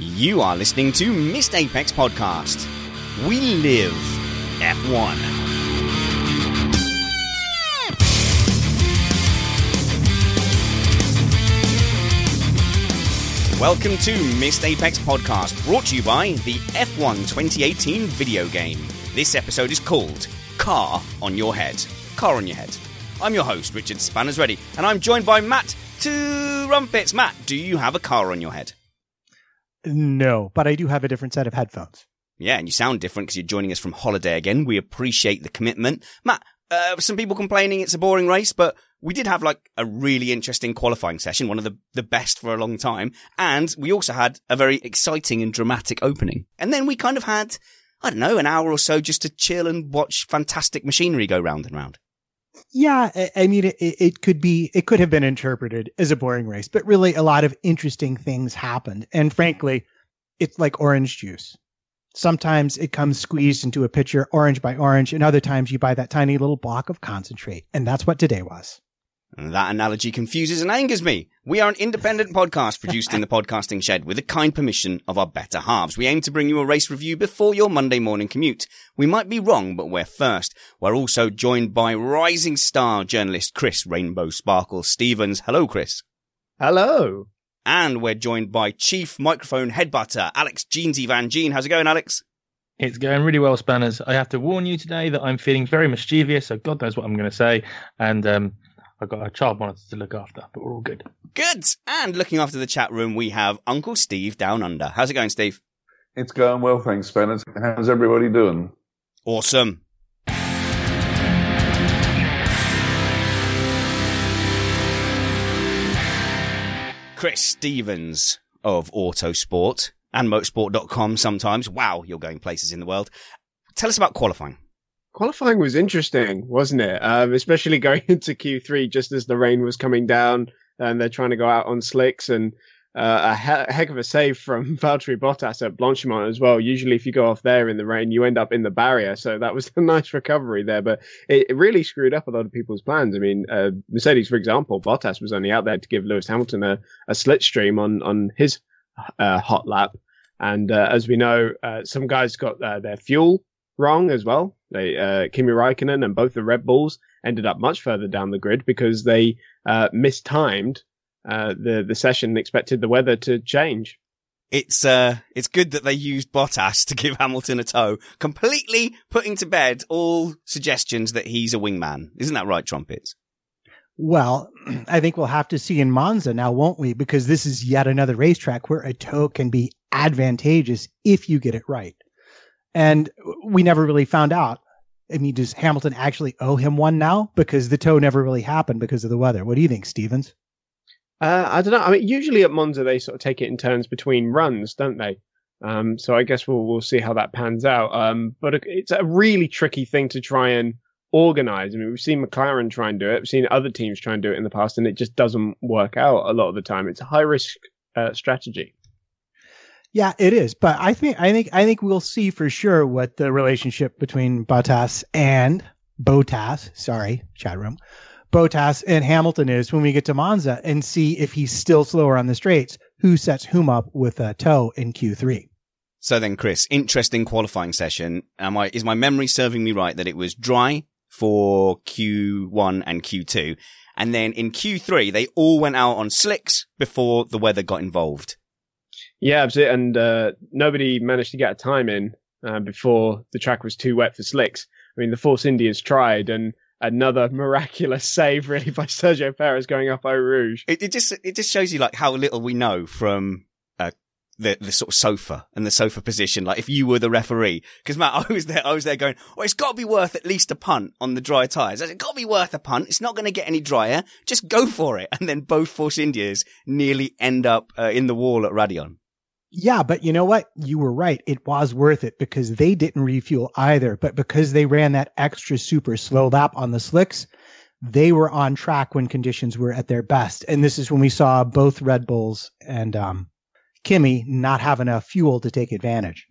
You are listening to Missed Apex Podcast. We live F1. Welcome to Missed Apex Podcast, brought to you by the F1 2018 video game. This episode is called Car on Your Head. Car on Your Head. I'm your host, Richard Spanners Ready, and I'm joined by Matt Trumpets. Matt, do you have a car on your head? No, but I do have a different set of headphones. Yeah, and you sound different because you're joining us from holiday again. We appreciate the commitment. Matt, uh, some people complaining it's a boring race, but we did have like a really interesting qualifying session, one of the, the best for a long time. And we also had a very exciting and dramatic opening. And then we kind of had, I don't know, an hour or so just to chill and watch fantastic machinery go round and round. Yeah, I, mean, it, it could be, it could have been interpreted as a boring race, but really a lot of interesting things happened. And frankly, it's like orange juice. Sometimes it comes squeezed into a pitcher, orange by orange, and other times you buy that tiny little block of concentrate. And that's what today was. That analogy confuses and angers me. We are an independent podcast produced in the podcasting shed with the kind permission of our better halves. We aim to bring you a race review before your Monday morning commute. We might be wrong, but we're first. We're also joined by rising star journalist Chris Rainbow Sparkle Stevens. Hello, Chris. Hello. And we're joined by chief microphone headbutter Alex Jeansy Van Gene. How's it going, Alex? It's going really well, Spanners. I have to warn you today that I'm feeling very mischievous, so God knows what I'm going to say. And um, I've got a child monitor to look after, but we're all good. Good. And looking after the chat room, we have Uncle Steve down under. How's it going, Steve? It's going well, thanks, Ben. How's everybody doing? Awesome. Chris Stevens of Autosport and Motorsport.com sometimes. Wow, you're going places in the world. Tell us about qualifying qualifying was interesting, wasn't it? Um, especially going into Q3 just as the rain was coming down and they're trying to go out on slicks and uh, a he- heck of a save from Valtteri Bottas at Blanchimont as well. Usually, if you go off there in the rain, you end up in the barrier. So that was a nice recovery there, but it, it really screwed up a lot of people's plans. I mean, uh, Mercedes, for example, Bottas was only out there to give Lewis Hamilton a, a slipstream on on his uh, hot lap. And uh, as we know, uh, some guys got uh, their fuel wrong as well. They uh, Kimi Raikkonen and both the Red Bulls ended up much further down the grid because they uh, mistimed uh, the the session and expected the weather to change. It's uh, it's good that they used Bottas to give Hamilton a tow, completely putting to bed all suggestions that he's a wingman. Isn't that right, Trumpets? Well, I think we'll have to see in Monza now, won't we? Because this is yet another racetrack where a tow can be advantageous if you get it right. And we never really found out. I mean, does Hamilton actually owe him one now? Because the tow never really happened because of the weather. What do you think, Stevens? Uh, I don't know. I mean, usually at Monza they sort of take it in turns between runs, don't they? Um, so I guess we'll we'll see how that pans out. Um, but it's a really tricky thing to try and organize. I mean, we've seen McLaren try and do it. We've seen other teams try and do it in the past, and it just doesn't work out a lot of the time. It's a high risk uh, strategy. Yeah, it is. But I think I think I think we'll see for sure what the relationship between Bottas and Botas, sorry, chat room, Botas and Hamilton is when we get to Monza and see if he's still slower on the straights. Who sets whom up with a tow in Q3? So then, Chris, interesting qualifying session. Am I, is my memory serving me right that it was dry for Q1 and Q2? And then in Q3, they all went out on slicks before the weather got involved. Yeah, absolutely. And uh, nobody managed to get a time in uh, before the track was too wet for slicks. I mean, the Force Indians tried, and another miraculous save, really, by Sergio Perez going up Eau Rouge. It, it just it just shows you like how little we know from uh, the the sort of sofa and the sofa position. Like if you were the referee, because Matt, I was there, I was there going, well, it's got to be worth at least a punt on the dry tires. It's got to be worth a punt. It's not going to get any drier. Just go for it. And then both Force Indias nearly end up uh, in the wall at Raidillon. Yeah, but you know what? You were right. It was worth it because they didn't refuel either. But because they ran that extra super slow lap on the slicks, they were on track when conditions were at their best. And this is when we saw both Red Bulls and um, Kimi not have enough fuel to take advantage.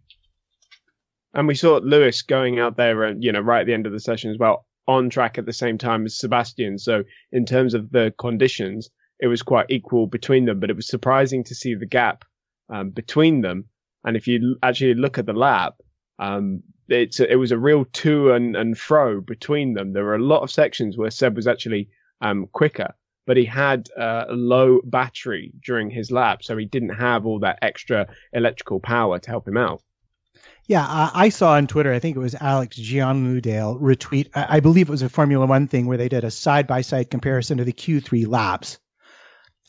And we saw Lewis going out there, and you know, right at the end of the session as well, on track at the same time as Sebastian. So in terms of the conditions, it was quite equal between them. But it was surprising to see the gap um, between them. And if you actually look at the lap, um, it's a, it was a real to and, and fro between them. There were a lot of sections where Seb was actually um, quicker, but he had a low battery during his lap, so he didn't have all that extra electrical power to help him out. Yeah, I, I saw on Twitter, I think it was Alex Gianudale retweet, I, I believe it was a Formula One thing where they did a side by side comparison of the Q3 laps.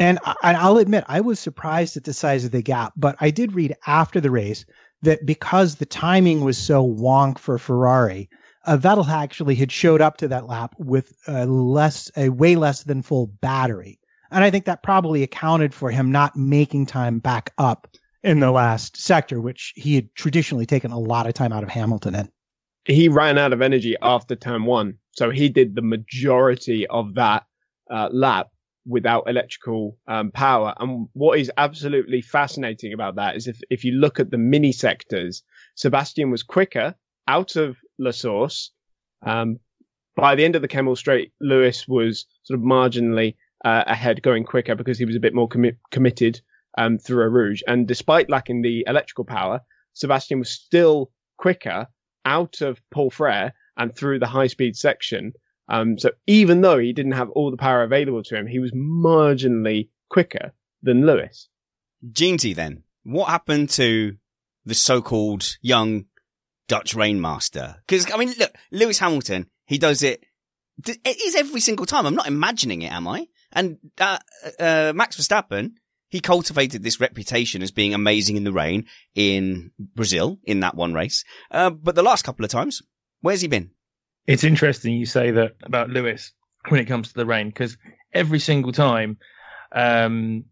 And, and I'll admit, I was surprised at the size of the gap, but I did read after the race that because the timing was so wonk for Ferrari, uh, Vettel actually had showed up to that lap with a less, a way less than full battery. And I think that probably accounted for him not making time back up in the last sector, which he had traditionally taken a lot of time out of Hamilton in. He ran out of energy after turn one. So he did the majority of that uh, lap without electrical um, power. And what is absolutely fascinating about that is if, if you look at the mini sectors, Sebastian was quicker out of La Source. Um, by the end of the Kemmel Straight, Lewis was sort of marginally uh, ahead, going quicker because he was a bit more commi- committed um, through Eau Rouge. And despite lacking the electrical power, Sebastian was still quicker out of Paul Frere and through the high speed section um, so even though he didn't have all the power available to him, he was marginally quicker than Lewis. Jeansy, then, what happened to the so-called young Dutch Rainmaster? Because I mean, look, Lewis Hamilton, he does it. It is every single time. I'm not imagining it, am I? And uh, uh, Max Verstappen, he cultivated this reputation as being amazing in the rain in Brazil in that one race. Uh, but the last couple of times, where's he been? It's interesting you say that about Lewis when it comes to the rain because every single time, um,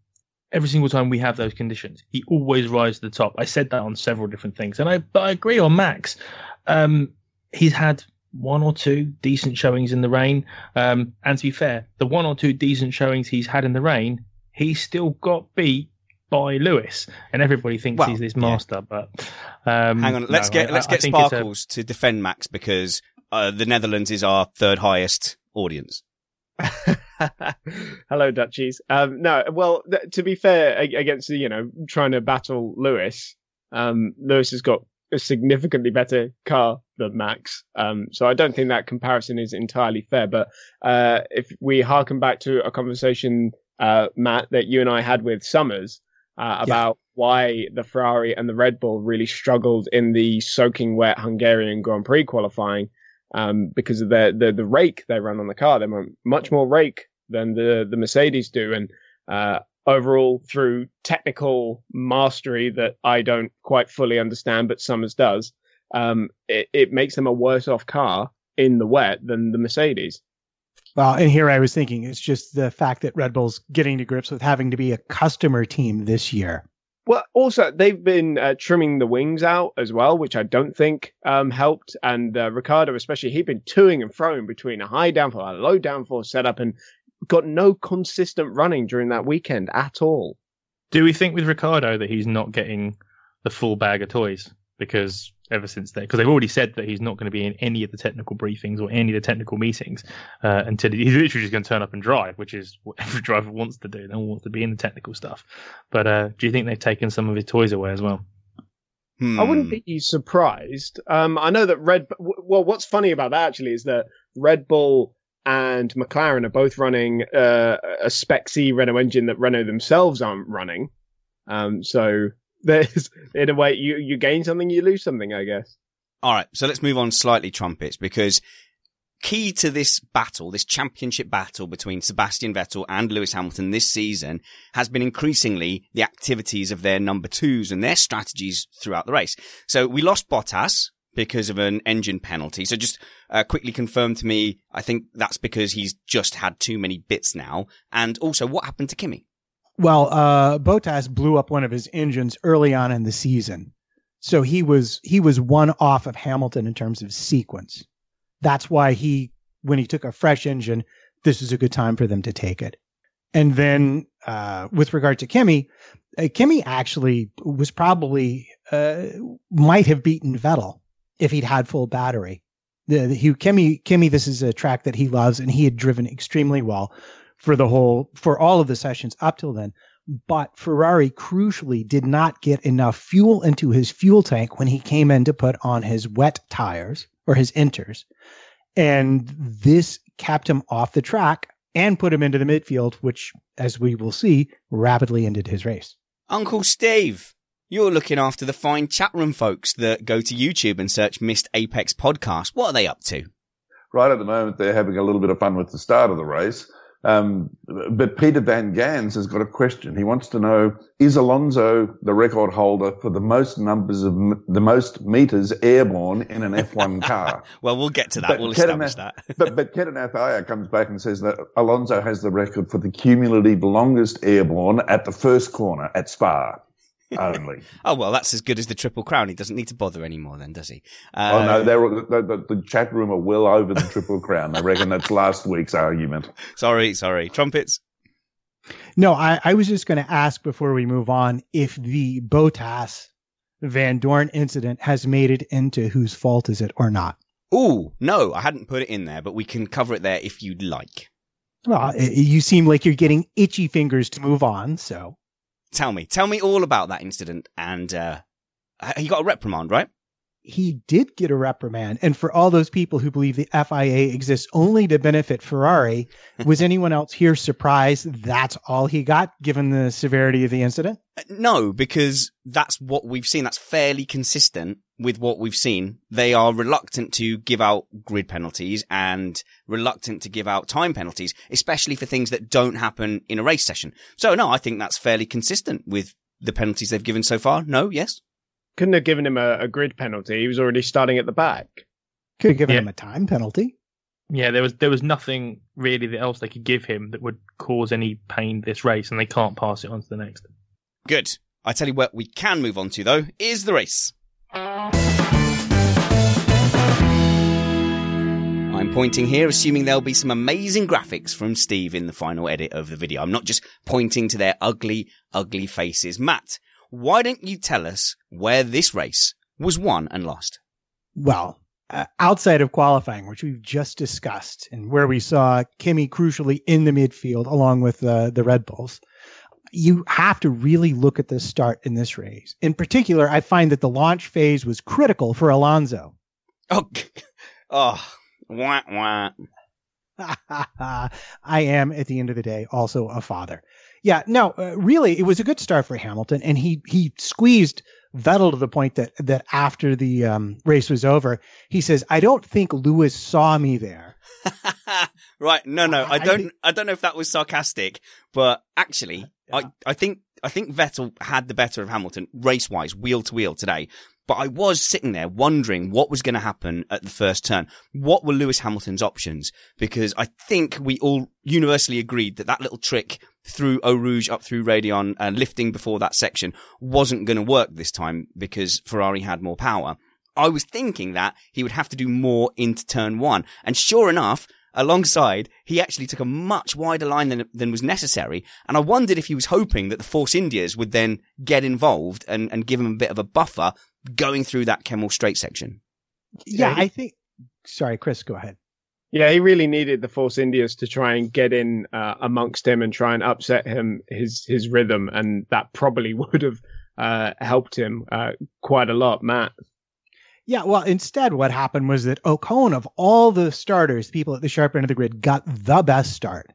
every single time we have those conditions, he always rises to the top. I said that on several different things, and I but I agree on Max. Um, he's had one or two decent showings in the rain, um, and to be fair, the one or two decent showings he's had in the rain, he's still got beat by Lewis, and everybody thinks well, he's this master. Yeah. But um, hang on, let's no, get let's I, get I Sparkles a... to defend Max because uh, the Netherlands is our third highest audience. Hello, Dutchies. Um, no, well, th- to be fair, against you know trying to battle Lewis, um, Lewis has got a significantly better car than Max. Um, so I don't think that comparison is entirely fair. But uh, if we harken back to a conversation, uh, Matt, that you and I had with Summers uh, about yeah. why the Ferrari and the Red Bull really struggled in the soaking wet Hungarian Grand Prix qualifying um, because of the, the, the rake they run on the car. They run much more rake than the, the Mercedes do. And, uh, overall through technical mastery that I don't quite fully understand, but Summers does, um, it, it makes them a worse off car in the wet than the Mercedes. Well, and here I was thinking it's just the fact that Red Bull's getting to grips with having to be a customer team this year. Well, also they've been uh, trimming the wings out as well, which I don't think um, helped. And uh, Ricciardo, especially, he'd been toing and froing between a high downforce, a low downforce setup, and got no consistent running during that weekend at all. Do we think with Ricciardo that he's not getting the full bag of toys because ever since then, because they've already said that he's not going to be in any of the technical briefings or any of the technical meetings uh, until he's literally just going to turn up and drive, which is what every driver wants to do. They all want to be in the technical stuff. But uh, do you think they've taken some of his toys away as well? Hmm. I wouldn't be surprised. Um, I know that Red. Well, what's funny about that actually is that Red Bull and McLaren are both running uh, a Spec C Renault engine that Renault themselves aren't running. Um, so there's in a way you you gain something, you lose something, I guess. All right, so let's move on slightly, trumpets, because key to this battle, this championship battle between Sebastian Vettel and Lewis Hamilton this season has been increasingly the activities of their number twos and their strategies throughout the race. So we lost Bottas because of an engine penalty. So just uh, quickly confirm to me, I think that's because he's just had too many bits now. And also, what happened to Kimi? Well, uh, Bottas blew up one of his engines early on in the season, so he was he was one off of Hamilton in terms of sequence. That's why he, when he took a fresh engine, this was a good time for them to take it. And then, uh, with regard to Kimi, uh, Kimi actually was probably uh, might have beaten Vettel if he'd had full battery. The, the, he, Kimi, Kimi, this is a track that he loves, and he had driven extremely well for the whole for all of the sessions up till then. But Ferrari crucially did not get enough fuel into his fuel tank when he came in to put on his wet tires or his inters. And this kept him off the track and put him into the midfield, which, as we will see, rapidly ended his race. Uncle Steve, you're looking after the fine chat room folks that go to YouTube and search Missed Apex podcast. What are they up to? Right at the moment, they're having a little bit of fun with the start of the race. Um, but Peter Van Gans has got a question. He wants to know, is Alonso the record holder for the most numbers of, the most meters airborne in an F1 car? well, we'll get to that. But we'll establish that. but, but Ketan Athaya comes back and says that Alonso has the record for the cumulative longest airborne at the first corner at Spa only. oh well, that's as good as the triple crown. He doesn't need to bother anymore, then, does he? Uh, oh no, they're, the, the, the, chat room are well over the triple crown. I reckon that's last week's argument. Sorry, sorry, trumpets. No, I, I was just going to ask before we move on if the Bottas Vandoorne incident has made it into whose fault is it or not. Ooh, no, I hadn't put it in there, but we can cover it there if you'd like. Well, you seem like you're getting itchy fingers to move on, so. Tell me, tell me all about that incident. And uh, he got a reprimand, right? He did get a reprimand. And for all those people who believe the FIA exists only to benefit Ferrari, was anyone else here surprised that's all he got given the severity of the incident? Uh, no, because that's what we've seen. That's fairly consistent with what we've seen. They are reluctant to give out grid penalties and reluctant to give out time penalties, especially for things that don't happen in a race session. So no, I think that's fairly consistent with the penalties they've given so far. No, yes. Couldn't have given him a, a grid penalty. He was already starting at the back. Could have given yeah. him a time penalty. Yeah, there was there was nothing really else they could give him that would cause any pain this race, and they can't pass it on to the next. Good. I tell you what, we can move on to though is the race. I'm pointing here, assuming there'll be some amazing graphics from Steve in the final edit of the video. I'm not just pointing to their ugly, ugly faces. Matt, why don't you tell us where this race was won and lost? Well, uh, outside of qualifying, which we've just discussed, and where we saw Kimi crucially in the midfield along with uh, the Red Bulls, you have to really look at the start in this race. In particular, I find that the launch phase was critical for Alonso. Oh, oh, wah, wah. I am, at the end of the day, also a father. Yeah, no, uh, really, it was a good start for Hamilton, and he he squeezed Vettel to the point that that after the um, race was over, he says, "I don't think Lewis saw me there." right? No, no, I don't. I, think... I don't know if that was sarcastic, but actually, yeah. I I think I think Vettel had the better of Hamilton race wise, wheel to wheel today. But I was sitting there wondering what was going to happen at the first turn. What were Lewis Hamilton's options? Because I think we all universally agreed that that little trick through Eau Rouge up through Raidillon, uh, lifting before that section wasn't going to work this time because Ferrari had more power. I was thinking that he would have to do more into turn one. And sure enough, alongside, he actually took a much wider line than, than was necessary. And I wondered if he was hoping that the Force Indias would then get involved and, and give him a bit of a buffer going through that Kemmel straight section. Yeah, I think. Sorry, Chris, go ahead. Yeah, he really needed the Force Indias to try and get in uh, amongst him and try and upset him his his rhythm, and that probably would have uh, helped him uh, quite a lot, Matt. Yeah, well, instead, what happened was that Ocon, of all the starters, people at the sharp end of the grid, got the best start.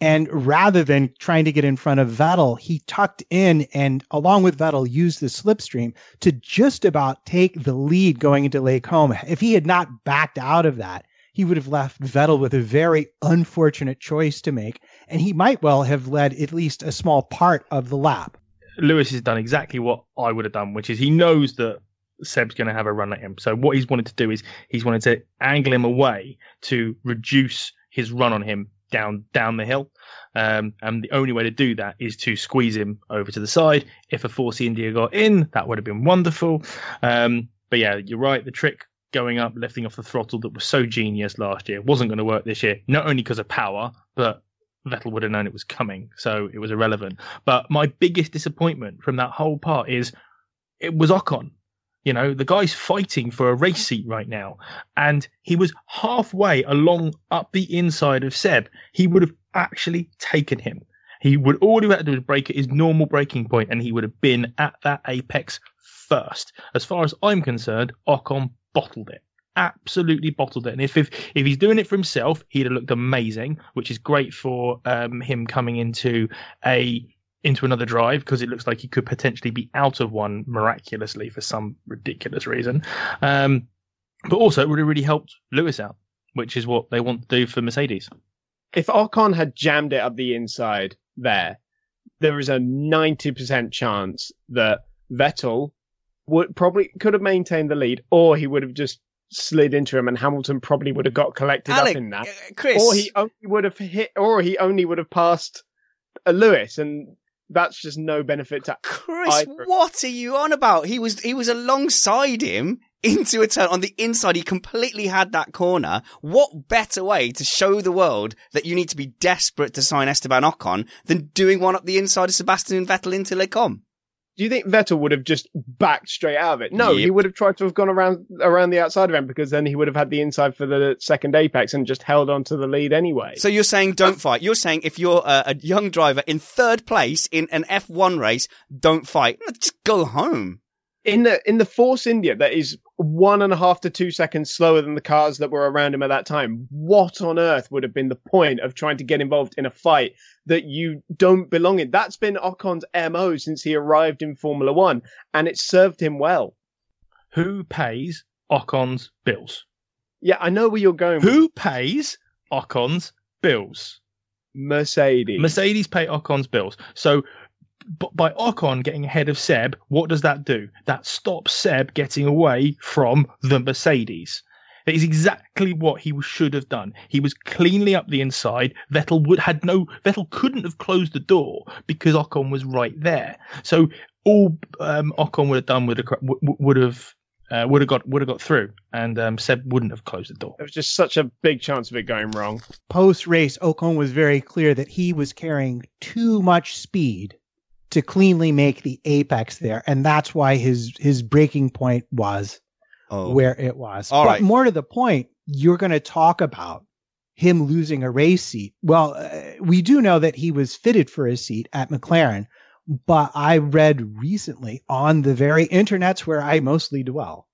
And rather than trying to get in front of Vettel, he tucked in and, along with Vettel, used the slipstream to just about take the lead going into Les Combes. If he had not backed out of that, he would have left Vettel with a very unfortunate choice to make, and he might well have led at least a small part of the lap. Lewis has done exactly what I would have done, which is he knows that Seb's going to have a run at him. So what he's wanted to do is he's wanted to angle him away to reduce his run on him down down the hill. Um, and the only way to do that is to squeeze him over to the side. If a Force India got in, that would have been wonderful. Um, but yeah, you're right. The trick going up, lifting off the throttle that was so genius last year wasn't going to work this year. Not only because of power, but Vettel would have known it was coming, so it was irrelevant. But my biggest disappointment from that whole part is it was Ocon. You know, the guy's fighting for a race seat right now, and he was halfway along up the inside of Seb. He would have actually taken him. He would all he had to do was brake at his normal braking point, and he would have been at that apex first. As far as I'm concerned, Ocon bottled it. Absolutely bottled it. And if, if if he's doing it for himself, he'd have looked amazing, which is great for um, him coming into a into another drive because it looks like he could potentially be out of one miraculously for some ridiculous reason. Um, but also, it would have really helped Lewis out, which is what they want to do for Mercedes. If Ocon had jammed it up the inside there, there is a 90% chance that Vettel would probably could have maintained the lead, or he would have just slid into him, and Hamilton probably would have got collected Alec, up in that. uh, Chris. Or he only would have hit, or he only would have passed uh, Lewis, and that's just no benefit to Chris, either. what are you on about? He was he was alongside him into a turn on the inside. He completely had that corner. What better way to show the world that you need to be desperate to sign Esteban Ocon than doing one up the inside of Sebastian Vettel into Les Combes? Do you think Vettel would have just backed straight out of it? No, he would have tried to have gone around around the outside of him because then he would have had the inside for the second apex and just held on to the lead anyway. So you're saying don't fight. You're saying if you're a, a young driver in third place in an F1 race, don't fight. Just go home. In the in the Force India that is one and a half to two seconds slower than the cars that were around him at that time. What on earth would have been the point of trying to get involved in a fight that you don't belong in? That's been Ocon's MO since he arrived in Formula One, and it served him well. Who pays Ocon's bills? Yeah, I know where you're going. with Who pays Ocon's bills? Mercedes? Mercedes pay Ocon's bills. So b- by Ocon getting ahead of Seb, what does that do? That stops Seb getting away from the Mercedes. It is exactly what he should have done. He was cleanly up the inside. Vettel would had no Vettel couldn't have closed the door because Ocon was right there. So all um, Ocon would have done would have w- w- would have uh, would have got would have got through, and um, Seb wouldn't have closed the door. There was just such a big chance of it going wrong. Post race, Ocon was very clear that he was carrying too much speed to cleanly make the apex there, and that's why his his braking point was Oh, where it was. All but right. more to the point, you're going to talk about him losing a race seat. Well, uh, we do know that he was fitted for a seat at McLaren, but I read recently on the very internets where I mostly dwell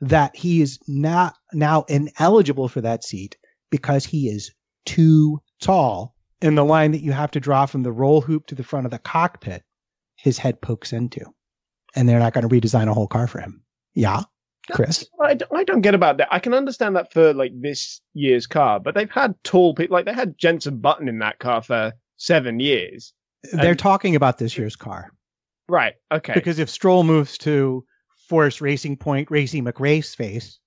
that he is not now ineligible for that seat because he is too tall. In the line that you have to draw from the roll hoop to the front of the cockpit, his head pokes into, and they're not going to redesign a whole car for him. Yeah, Chris. I don't, I don't get about that. I can understand that for like this year's car, but they've had tall people, like they had Jenson Button in that car for seven years. They're And- talking about this year's car Right. Okay. because if Stroll moves to Force Racing Point, Racing McRace face,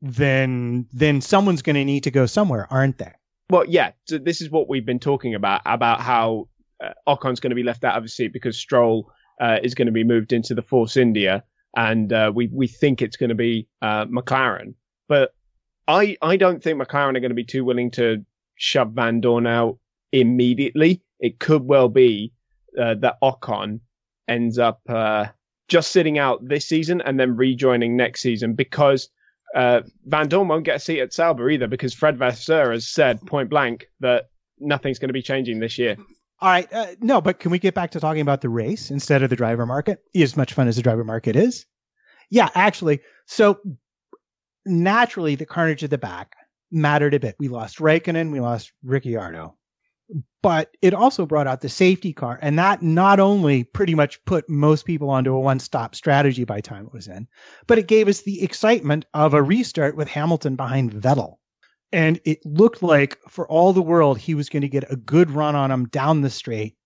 then then someone's going to need to go somewhere, aren't they? well, yeah. So this is what we've been talking about about how Ocon's going to be left out of his seat because Stroll uh, is going to be moved into the Force India, and uh, we we think it's going to be uh, McLaren. But I I don't think McLaren are going to be too willing to shove Vandoorne out immediately. It could well be uh, that Ocon ends up uh, just sitting out this season and then rejoining next season because uh, Vandoorne won't get a seat at Sauber either because Fred Vasseur has said point blank that nothing's going to be changing this year. All right. Uh, no, but can we get back to talking about the race instead of the driver market? As much fun as the driver market is. Yeah, actually. So naturally, the carnage at the back mattered a bit. We lost Raikkonen, we lost Ricciardo, but it also brought out the safety car, and that not only pretty much put most people onto a one-stop strategy by time it was in, but it gave us the excitement of a restart with Hamilton behind Vettel. And it looked like, for all the world, he was going to get a good run on him down the straight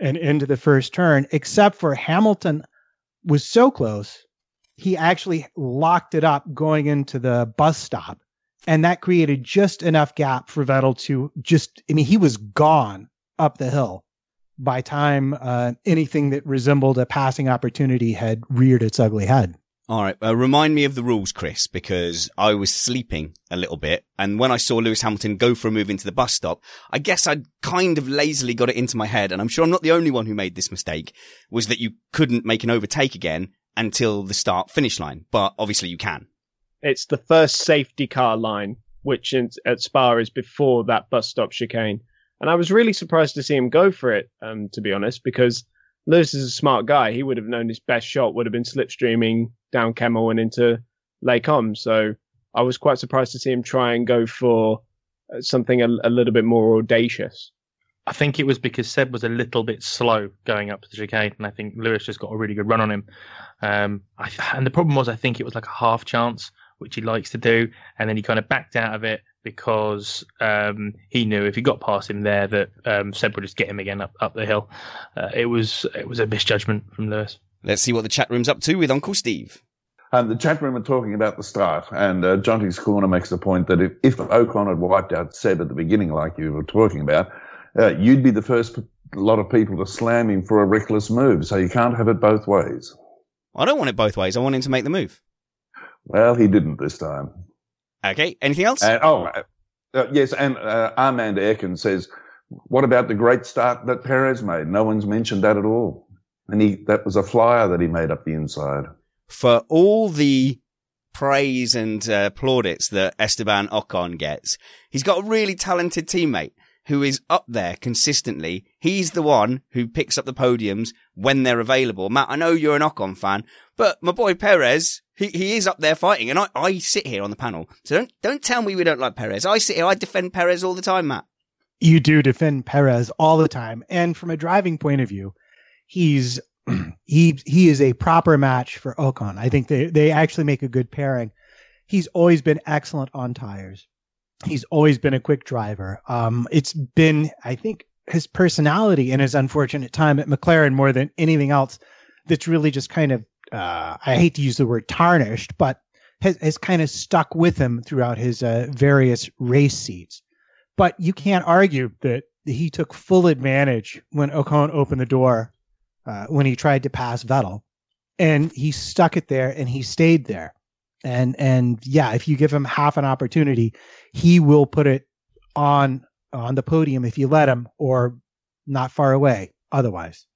and into the first turn, except for Hamilton was so close, he actually locked it up going into the bus stop. And that created just enough gap for Vettel to just, I mean, he was gone up the hill by time uh, anything that resembled a passing opportunity had reared its ugly head. All right. Uh, remind me of the rules, Chris, because I was sleeping a little bit. And when I saw Lewis Hamilton go for a move into the bus stop, I guess I'd kind of lazily got it into my head. And I'm sure I'm not the only one who made this mistake was that you couldn't make an overtake again until the start finish line. But obviously you can. It's the first safety car line, which in, at Spa is before that bus stop chicane. And I was really surprised to see him go for it, um, to be honest, because Lewis is a smart guy. He would have known his best shot would have been slipstreaming down Kemmel and into Les Combes. So I was quite surprised to see him try and go for uh, something a, a, little bit more audacious. I think it was because Seb was a little bit slow going up to the chicane, and I think Lewis just got a really good run on him. Um, I, and the problem was, I think it was like a half chance, which he likes to do, and then he kind of backed out of it because um, he knew if he got past him there that um, Seb would just get him again up up the hill. Uh, it was it was a misjudgment from Lewis. Let's see what the chat room's up to with Uncle Steve. Um, the chat room are talking about the start, and uh, Jonty's Corner makes the point that if, if Ocon had wiped out Seb at the beginning, like you were talking about, uh, you'd be the first lot of people to slam him for a reckless move. So you can't have it both ways. I don't want it both ways. I want him to make the move. Well, he didn't this time. Okay. Anything else? And, oh, uh, uh yes. And uh, Armand Erkin says, "What about the great start that Perez made? No one's mentioned that at all." And he, that was a flyer that he made up the inside. For all the praise and uh, plaudits that Esteban Ocon gets, he's got a really talented teammate who is up there consistently. He's the one who picks up the podiums when they're available. Matt, I know you're an Ocon fan, but my boy Perez, he, he is up there fighting. And I, I sit here on the panel. So don't, don't tell me we don't like Perez. I sit here, I defend Perez all the time, Matt. You do defend Perez all the time. And from a driving point of view, he's he he is a proper match for Ocon. I think they they actually make a good pairing. He's always been excellent on tires. He's always been a quick driver. Um, it's been I think his personality and his unfortunate time at McLaren more than anything else that's really just kind of uh, I hate to use the word tarnished, but has, has kind of stuck with him throughout his uh, various race seats. But you can't argue that he took full advantage when Ocon opened the door uh, when he tried to pass Vettel, and he stuck it there and he stayed there. And and yeah, if you give him half an opportunity, he will put it on on the podium if you let him, or not far away otherwise.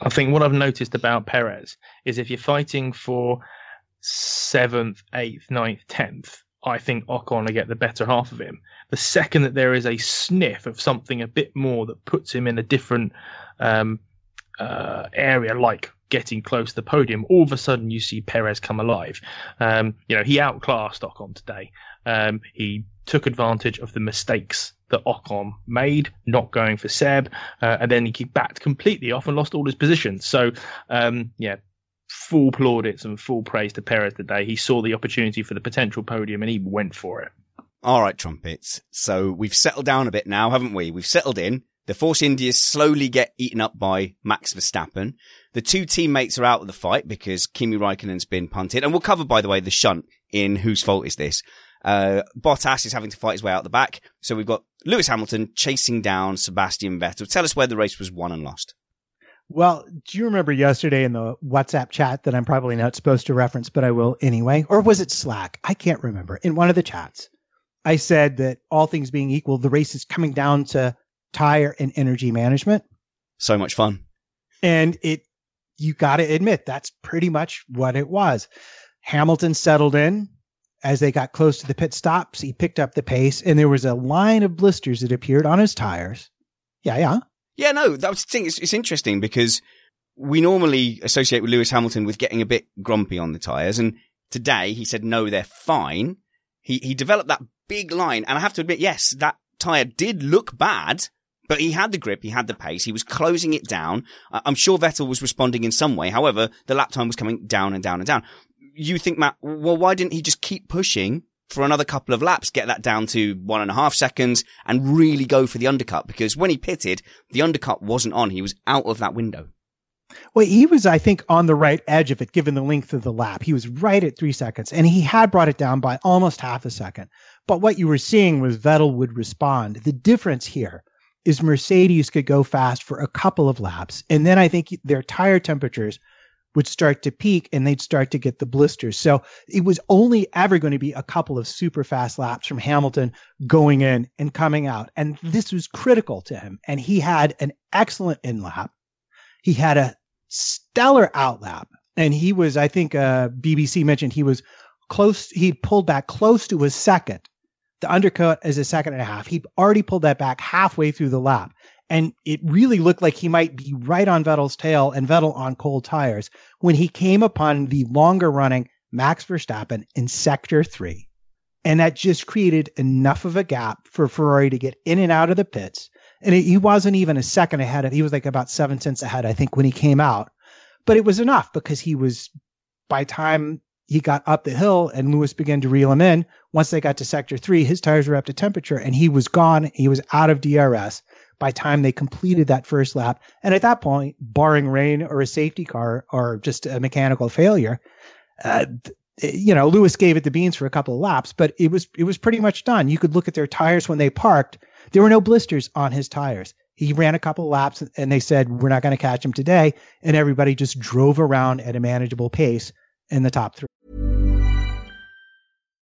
I think what I've noticed about Perez is if you're fighting for seventh, eighth, ninth, tenth, I think Ocon will get the better half of him. The second that there is a sniff of something a bit more that puts him in a different um, uh, area like getting close to the podium, all of a sudden you see Perez come alive. Um, you know, he outclassed Ocon today. Um, he took advantage of the mistakes that Ocon made, not going for Seb, uh, and then he backed completely off and lost all his positions. So, um, yeah, full plaudits and full praise to Perez today. He saw the opportunity for the potential podium and he went for it. All right, trumpets. So we've settled down a bit now, haven't we? We've settled in. The Force Indias slowly get eaten up by Max Verstappen. The two teammates are out of the fight because Kimi Raikkonen's been punted. And we'll cover, by the way, the shunt in Whose Fault Is This? Uh, Bottas is having to fight his way out the back. So we've got Lewis Hamilton chasing down Sebastian Vettel. Tell us where the race was won and lost. Well, do you remember yesterday in the WhatsApp chat that I'm probably not supposed to reference, but I will anyway? Or was it Slack? I can't remember. In one of the chats, I said that all things being equal, the race is coming down to tire and energy management. So much fun. And it, you got to admit, that's pretty much what it was. Hamilton settled in as they got close to the pit stops. He picked up the pace, and there was a line of blisters that appeared on his tires. Yeah, yeah. Yeah, no, that was the thing. It's, it's interesting because we normally associate with Lewis Hamilton with getting a bit grumpy on the tyres. And today he said, no, they're fine. He, he developed that big line. And I have to admit, yes, that tyre did look bad, but he had the grip. He had the pace. He was closing it down. I'm sure Vettel was responding in some way. However, the lap time was coming down and down and down. You think, Matt, well, why didn't he just keep pushing for another couple of laps, get that down to one and a half seconds and really go for the undercut because when he pitted, the undercut wasn't on. He was out of that window. Well, he was, I think, on the right edge of it, given the length of the lap. He was right at three seconds, and he had brought it down by almost half a second. But what you were seeing was Vettel would respond. The difference here is Mercedes could go fast for a couple of laps, and then I think their tire temperatures would start to peak and they'd start to get the blisters. So it was only ever going to be a couple of super fast laps from Hamilton going in and coming out. And this was critical to him. And he had an excellent in lap. He had a stellar out lap. And he was, I think, uh, BBC mentioned he was close. He pulled back close to a second. The undercut is a second and a half. He already pulled that back halfway through the lap and it really looked like he might be right on Vettel's tail and Vettel on cold tires when he came upon the longer running Max Verstappen in sector three. And that just created enough of a gap for Ferrari to get in and out of the pits. And it, he wasn't even a second ahead of, he was like about seven cents ahead, I think, when he came out. But it was enough because he was, by time he got up the hill and Lewis began to reel him in, once they got to sector three, his tires were up to temperature and he was gone. He was out of DRS by time they completed that first lap. And at that point, barring rain or a safety car or just a mechanical failure, uh, you know, Lewis gave it the beans for a couple of laps, but it was it was pretty much done. You could look at their tires when they parked. There were no blisters on his tires. He ran a couple of laps and they said, We're not going to catch him today. And everybody just drove around at a manageable pace in the top three.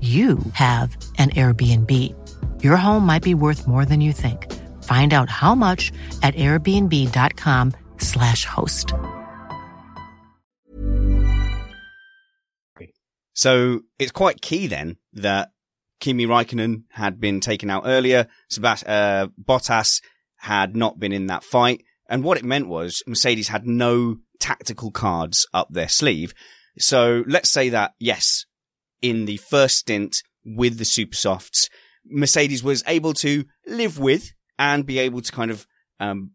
you have an Airbnb. Your home might be worth more than you think. Find out how much at airbnb.com/slash host. So it's quite key then that Kimi Raikkonen had been taken out earlier. Sebast- uh, Bottas had not been in that fight. And what it meant was Mercedes had no tactical cards up their sleeve. So let's say that, yes, in the first stint with the super softs, Mercedes was able to live with and be able to kind of um,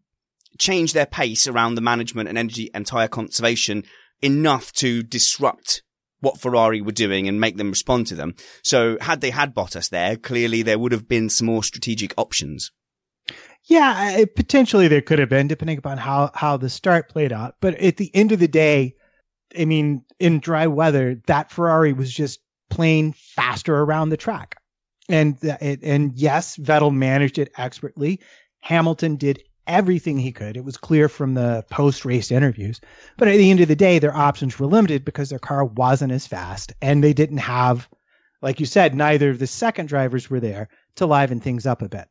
change their pace around the management and energy and tire conservation enough to disrupt what Ferrari were doing and make them respond to them. So had they had Bottas there, clearly there would have been some more strategic options. Yeah, potentially there could have been, depending upon how how the start played out. But at the end of the day, I mean, in dry weather, that Ferrari was just plain faster around the track, and and yes, Vettel managed it expertly. Hamilton did everything he could. It was clear from the post race interviews. But at the end of the day, their options were limited because their car wasn't as fast, and they didn't have, like you said, neither of the second drivers were there to liven things up a bit.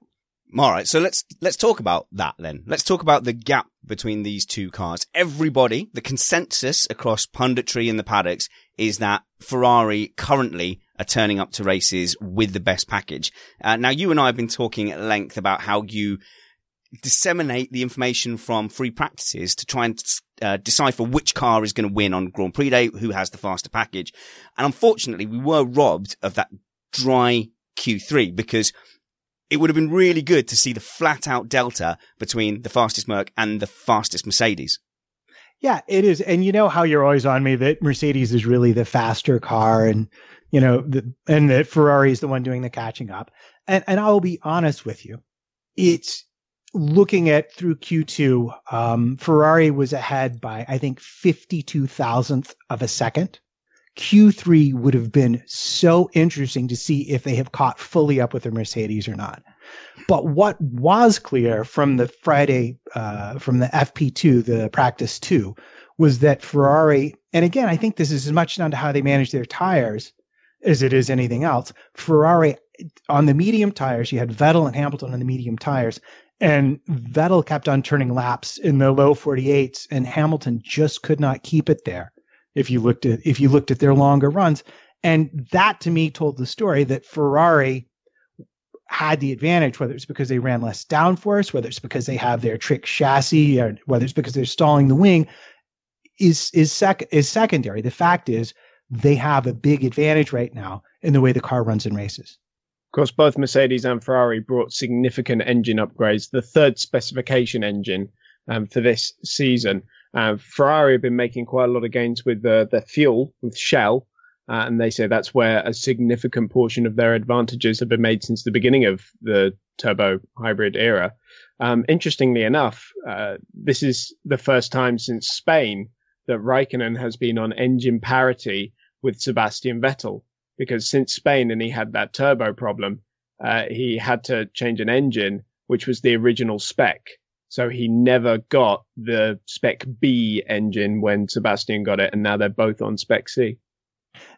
All right, so let's let's talk about that then. Let's talk about the gap between these two cars. Everybody, the consensus across punditry and the paddocks is that Ferrari currently are turning up to races with the best package. Uh, now, you and I have been talking at length about how you disseminate the information from free practices to try and uh, decipher which car is going to win on Grand Prix day, who has the faster package. And unfortunately, we were robbed of that dry Q3 because it would have been really good to see the flat out delta between the fastest Merc and the fastest Mercedes. Yeah, it is. And you know how you're always on me that Mercedes is really the faster car and, you know, the, and that Ferrari is the one doing the catching up. And, and I'll be honest with you. It's looking at through Q2, um, Ferrari was ahead by, I think, 52 thousandth of a second. Q3 would have been so interesting to see if they have caught fully up with the Mercedes or not. But what was clear from the Friday, uh, from the FP2, the practice two, was that Ferrari, and again, I think this is as much down to how they manage their tires as it is anything else. Ferrari on the medium tires, you had Vettel and Hamilton on the medium tires, and Vettel kept on turning laps in the low 48s, and Hamilton just could not keep it there if you looked at if you looked at their longer runs. And that to me told the story that Ferrari had the advantage, whether it's because they ran less downforce, whether it's because they have their trick chassis, or whether it's because they're stalling the wing, is is sec- is secondary. The fact is they have a big advantage right now in the way the car runs in races. Of course, both Mercedes and Ferrari brought significant engine upgrades. The third specification engine um, for this season uh, Ferrari have been making quite a lot of gains with the, the fuel with Shell, uh, and they say that's where a significant portion of their advantages have been made since the beginning of the turbo hybrid era. Um, interestingly enough, uh, this is the first time since Spain that Raikkonen has been on engine parity with Sebastian Vettel, because since Spain and he had that turbo problem, uh, he had to change an engine, which was the original spec. So he never got the Spec B engine when Sebastian got it, and now they're both on Spec C.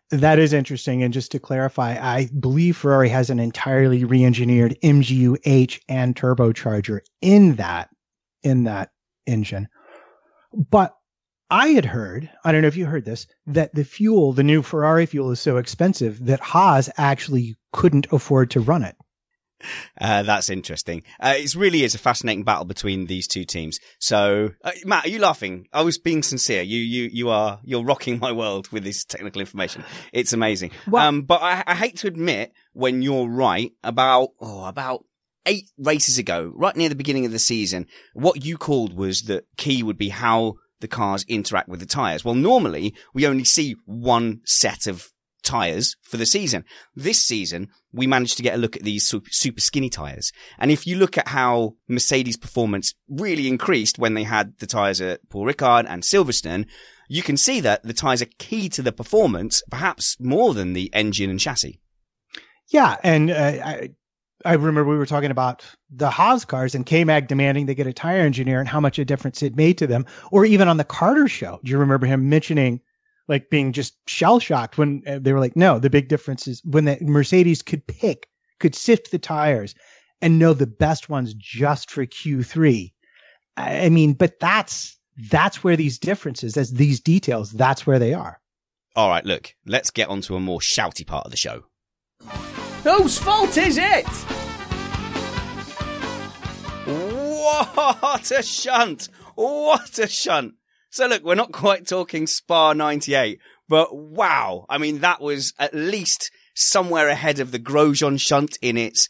That is interesting. And just to clarify, I believe Ferrari has an entirely re-engineered MGU-H and turbocharger in that in that engine. But I had heard, I don't know if you heard this, that the fuel, the new Ferrari fuel is so expensive that Haas actually couldn't afford to run it. Uh, that's interesting. Uh, it really is a fascinating battle between these two teams. So, uh, Matt, are you laughing? I was being sincere. You, you, you are, you're rocking my world with this technical information. It's amazing. Well, um, but I, I hate to admit when you're right about, oh, about eight races ago, right near the beginning of the season, what you called was that key would be how the cars interact with the tires. Well, normally we only see one set of tires for the season. This season, we managed to get a look at these super, skinny tires. And if you look at how Mercedes performance really increased when they had the tires at Paul Ricard and Silverstone, you can see that the tires are key to the performance, perhaps more than the engine and chassis. Yeah. And uh, I, I remember we were talking about the Haas cars and K-Mag demanding they get a tire engineer and how much a difference it made to them. Or even on the Carter show. Do you remember him mentioning like being just shell shocked when uh, they were like, no, the big difference is when the Mercedes could pick, could sift the tires and know the best ones just for Q3. I mean, but that's that's where these differences, as these details, that's where they are. All right, look, let's get on to a more shouty part of the show. Whose fault is it? What a shunt! What a shunt! So look, we're not quite talking Spa 98, but wow. I mean, that was at least somewhere ahead of the Grosjean shunt in its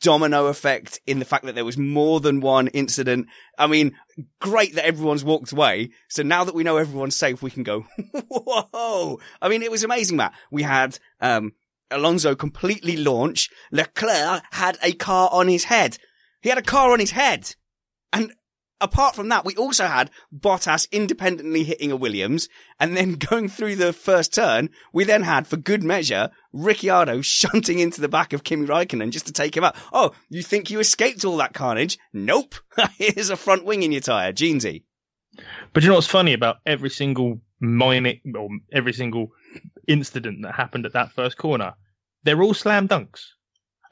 domino effect in the fact that there was more than one incident. I mean, great that everyone's walked away. So now that we know everyone's safe, we can go, whoa. I mean, it was amazing, Matt. We had, um, Alonso completely launch. Leclerc had a car on his head. He had a car on his head. And apart from that, we also had Bottas independently hitting a Williams and then going through the first turn. We then had, for good measure, Ricciardo shunting into the back of Kimi Raikkonen just to take him out. Oh, you think you escaped all that carnage? Nope. Here's a front wing in your tyre. Jeansy. But you know what's funny about every single minor or every single incident that happened at that first corner? They're all slam dunks.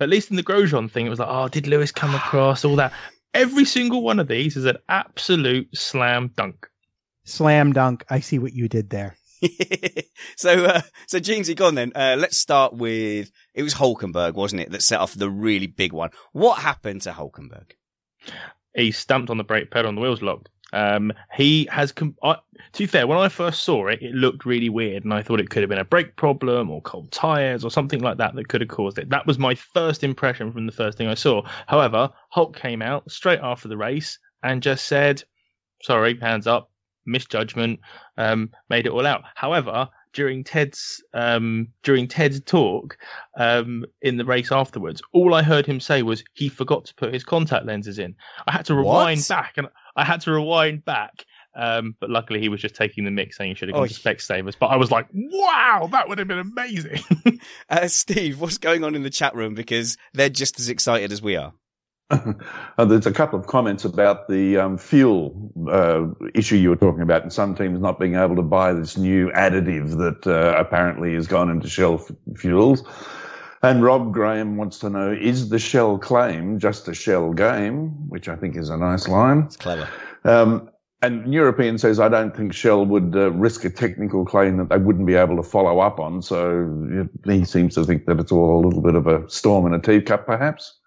At least in the Grosjean thing, it was like, oh, did Lewis come across all that? Every single one of these is an absolute slam dunk. Slam dunk. I see what you did there. so, uh, so Jeansy, go on then. Uh, let's start with, it was Hulkenberg, wasn't it, that set off the really big one. What happened to Hulkenberg? He stamped on the brake pedal and the wheels locked. Um, he has, com- I, to be fair, when I first saw it, it looked really weird, and I thought it could have been a brake problem or cold tires or something like that that could have caused it. That was my first impression from the first thing I saw. However, Hulk came out straight after the race and just said, "Sorry, hands up, misjudgment, um, made it all out." However, during Ted's um, during Ted's talk um, in the race afterwards, all I heard him say was he forgot to put his contact lenses in. I had to rewind What? back and I had to rewind back. Um, but luckily, he was just taking the mix, saying he should have gone Oh, to Specsavers. But I was like, "Wow, that would have been amazing." Uh, Steve, what's going on in the chat room? Because they're just as excited as we are. Uh, there's a couple of comments about the um, fuel uh, issue you were talking about, and some teams not being able to buy this new additive that uh, apparently has gone into Shell f- fuels. And Rob Graham wants to know: Is the Shell claim just a Shell game? Which I think is a nice line. It's clever. Um, and European says, I don't think Shell would uh, risk a technical claim that they wouldn't be able to follow up on. So he seems to think that it's all a little bit of a storm in a teacup, perhaps.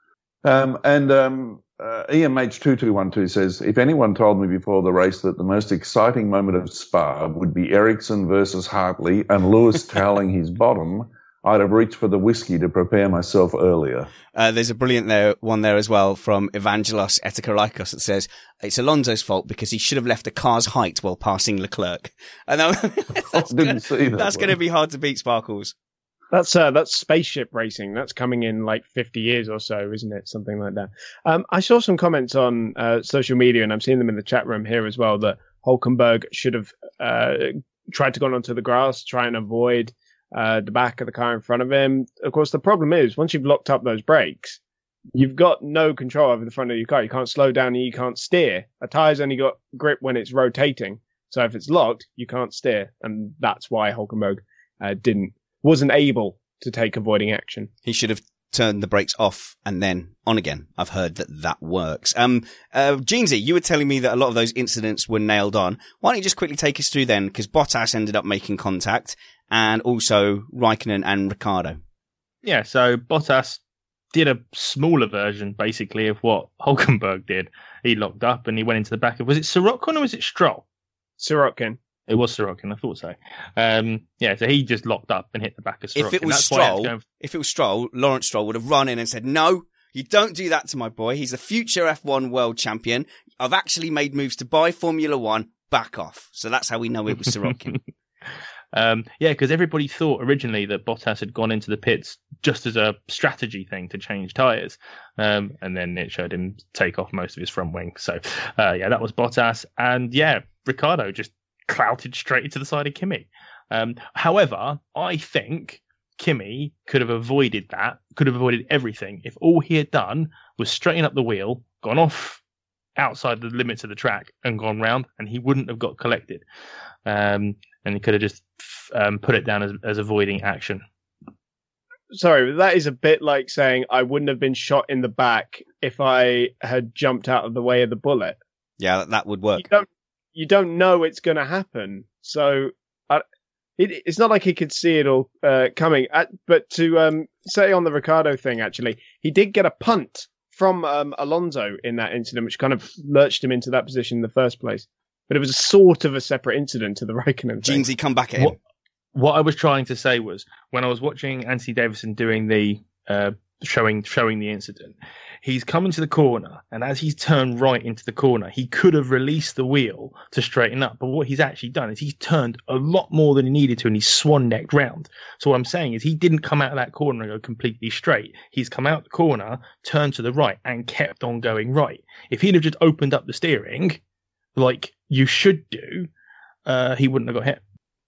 Um, and um, uh, EMH2212 says, if anyone told me before the race that the most exciting moment of Spa would be Ericsson versus Hartley and Lewis toweling his bottom, I'd have reached for the whiskey to prepare myself earlier. Uh, there's a brilliant there, one there as well from Evangelos Etikalikos that says it's Alonso's fault because he should have left a car's height while passing Leclerc. And that, that's didn't gonna, see that That's going to be hard to beat, Sparkles. That's uh, that's spaceship racing. That's coming in like 50 years or so, isn't it? Something like that. Um, I saw some comments on uh, social media, and I'm seeing them in the chat room here as well. That Hulkenberg should have uh, tried to go onto the grass, try and avoid uh, the back of the car in front of him. Of course, the problem is once you've locked up those brakes, you've got no control over the front of your car. You can't slow down and you can't steer. A tire's only got grip when it's rotating. So if it's locked, you can't steer, and that's why Hulkenberg uh, didn't wasn't able to take avoiding action. He should have turned the brakes off and then on again. I've heard that that works. Um, uh, Jeansy, you were telling me that a lot of those incidents were nailed on. Why don't you just quickly take us through then? Because Bottas ended up making contact and also Raikkonen and Ricciardo. yeah, so Bottas did a smaller version, basically, of what Hulkenberg did. He locked up and he went into the back of was it Sirotkin or was it Stroll? Sirotkin. It was Sirotkin, I thought so. Um, yeah, so he just locked up and hit the back of Sirotkin. If it was That's why I had to Stroll, if it was Stroll, Lawrence Stroll would have run in and said, no, you don't do that to my boy. He's a future F1 world champion. I've actually made moves to buy Formula One. Back off. So that's how we know it was Sirotkin. Um, yeah, because everybody thought originally that Bottas had gone into the pits just as a strategy thing to change tyres, um, and then it showed him take off most of his front wing. So, uh, yeah, that was Bottas, and yeah, Ricciardo just clouted straight into the side of Kimi. Um, however, I think Kimi could have avoided that, could have avoided everything if all he had done was straighten up the wheel, gone off outside the limits of the track, and gone round, and he wouldn't have got collected. Um, and he could have just um, put it down as, as avoiding action. Sorry, that is a bit like saying I wouldn't have been shot in the back if I had jumped out of the way of the bullet. yeah, that, that would work. You don't, you don't know it's going to happen, so I, it, it's not like he could see it all uh, coming. Uh, but to um, say on the Ricciardo thing, actually, he did get a punt from um, Alonso in that incident, which kind of lurched him into that position in the first place. But it was a sort of a separate incident to the Raikkonen thing. Jeansy, come back at him. What, what I was trying to say was when I was watching Anthony Davidson doing the uh, showing showing the incident. He's come into the corner, and as he's turned right into the corner, he could have released the wheel to straighten up. But what he's actually done is he's turned a lot more than he needed to, and he's swan necked round. So what I'm saying is he didn't come out of that corner and go completely straight. He's come out the corner, turned to the right, and kept on going right. If he'd have just opened up the steering, like you should do, uh, he wouldn't have got hit.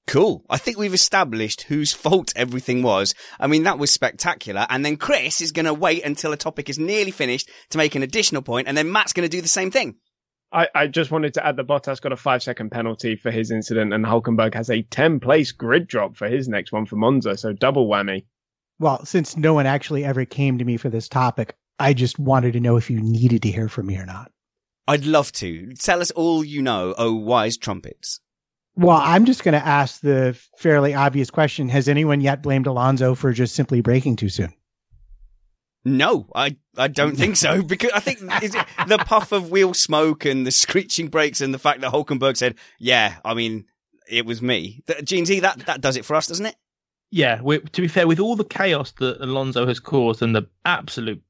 Cool. I think we've established whose fault everything was. I mean, that was spectacular. And then Chris is going to wait until a topic is nearly finished to make an additional point, and then Matt's going to do the same thing. I, I just wanted to add that Bottas got a five second penalty for his incident, and Hulkenberg has a 10 place grid drop for his next one for Monza. So double whammy. Well, since no one actually ever came to me for this topic, I just wanted to know if you needed to hear from me or not. I'd love to. Tell us all you know, oh wise trumpets. Well, I'm just going to ask the fairly obvious question. Has anyone yet blamed Alonso for just simply braking too soon? No, I, I don't think so because I think the puff of wheel smoke and the screeching brakes and the fact that Hulkenberg said, yeah, I mean, it was me. Jeansy, that, that does it for us, doesn't it? Yeah, to be fair, with all the chaos that Alonso has caused and the absolute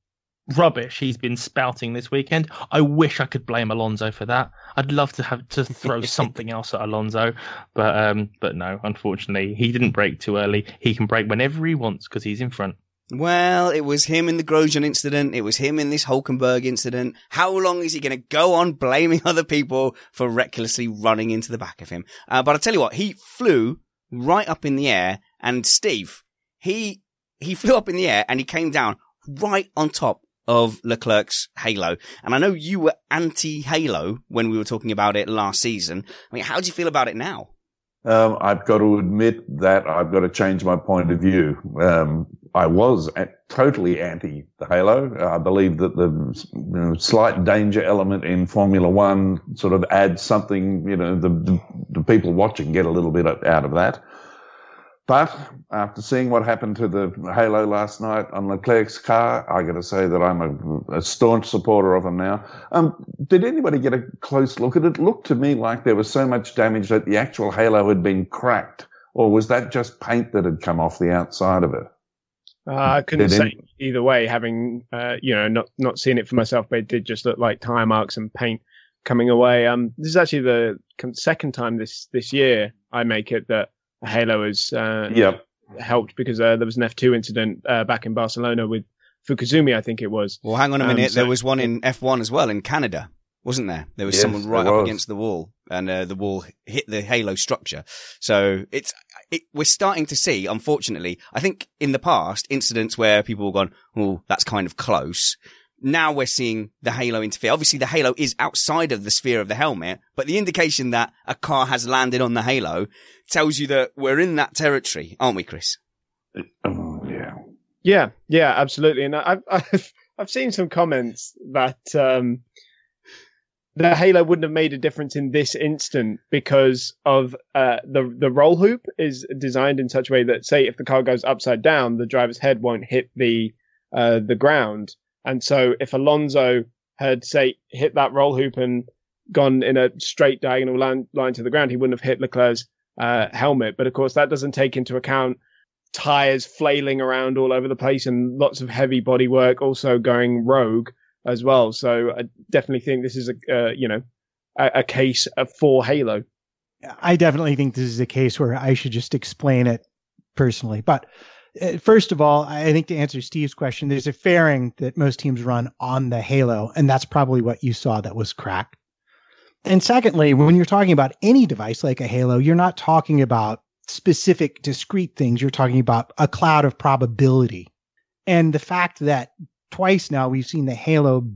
rubbish he's been spouting this weekend. I wish I could blame Alonso for that. I'd love to have to throw something else at Alonso, but um, but no, unfortunately, he didn't brake too early. He can brake whenever he wants because he's in front. Well, it was him in the Grosjean incident. It was him in this Hulkenberg incident. How long is he going to go on blaming other people for recklessly running into the back of him? Uh, but I tell you what, he flew right up in the air, and Steve, he he flew up in the air and he came down right on top of Leclerc's Halo. And I know you were anti Halo when we were talking about it last season. I mean, how do you feel about it now? Um, I've got to admit that I've got to change my point of view. Um, I was totally anti the Halo. I believe that the you know, slight danger element in Formula One sort of adds something, you know, the, the, the people watching get a little bit out of that. But after seeing what happened to the Halo last night on Leclerc's car, I got to say that I'm a, a, staunch supporter of him now. Um, did anybody get a close look at it? It looked to me like there was so much damage that the actual Halo had been cracked, or was that just paint that had come off the outside of it? Uh, I couldn't did say any- either way, having uh, you know not not seen it for myself, but it did just look like tire marks and paint coming away. Um, this is actually the second time this this year I make it that Halo has uh, yep. helped because uh, there was an F2 incident uh, back in Barcelona with Fukuzumi, I think it was. Well, hang on a um, minute. Um, so, there was one in F1 as well in Canada, wasn't there? There was yes, someone right up against the wall, and uh, the wall hit the Halo structure. So it's it, we're starting to see, unfortunately, I think in the past incidents where people have gone, "Oh, that's kind of close." Now we're seeing the halo interfere. Obviously, the halo is outside of the sphere of the helmet, but the indication that a car has landed on the halo tells you that we're in that territory, aren't we, Chris? Oh, yeah. Yeah, yeah, absolutely. And I've, I've, I've seen some comments that, um, the halo wouldn't have made a difference in this instant because of uh, the the roll hoop is designed in such a way that say if the car goes upside down, the driver's head won't hit the uh, the ground, and so if Alonso had, say, hit that roll hoop and gone in a straight diagonal line, to the ground, he wouldn't have hit Leclerc's uh, helmet. But of course, that doesn't take into account tires flailing around all over the place and lots of heavy body work also going rogue as well. So I definitely think this is a, uh, you know, a, a case for Halo. I definitely think this is a case where I should just explain it personally. But Uh, first of all, I think to answer Steve's question, there's a fairing that most teams run on the Halo, and that's probably what you saw that was cracked. And secondly, when you're talking about any device like a Halo, you're not talking about specific discrete things. You're talking about a cloud of probability. And the fact that twice now we've seen the Halo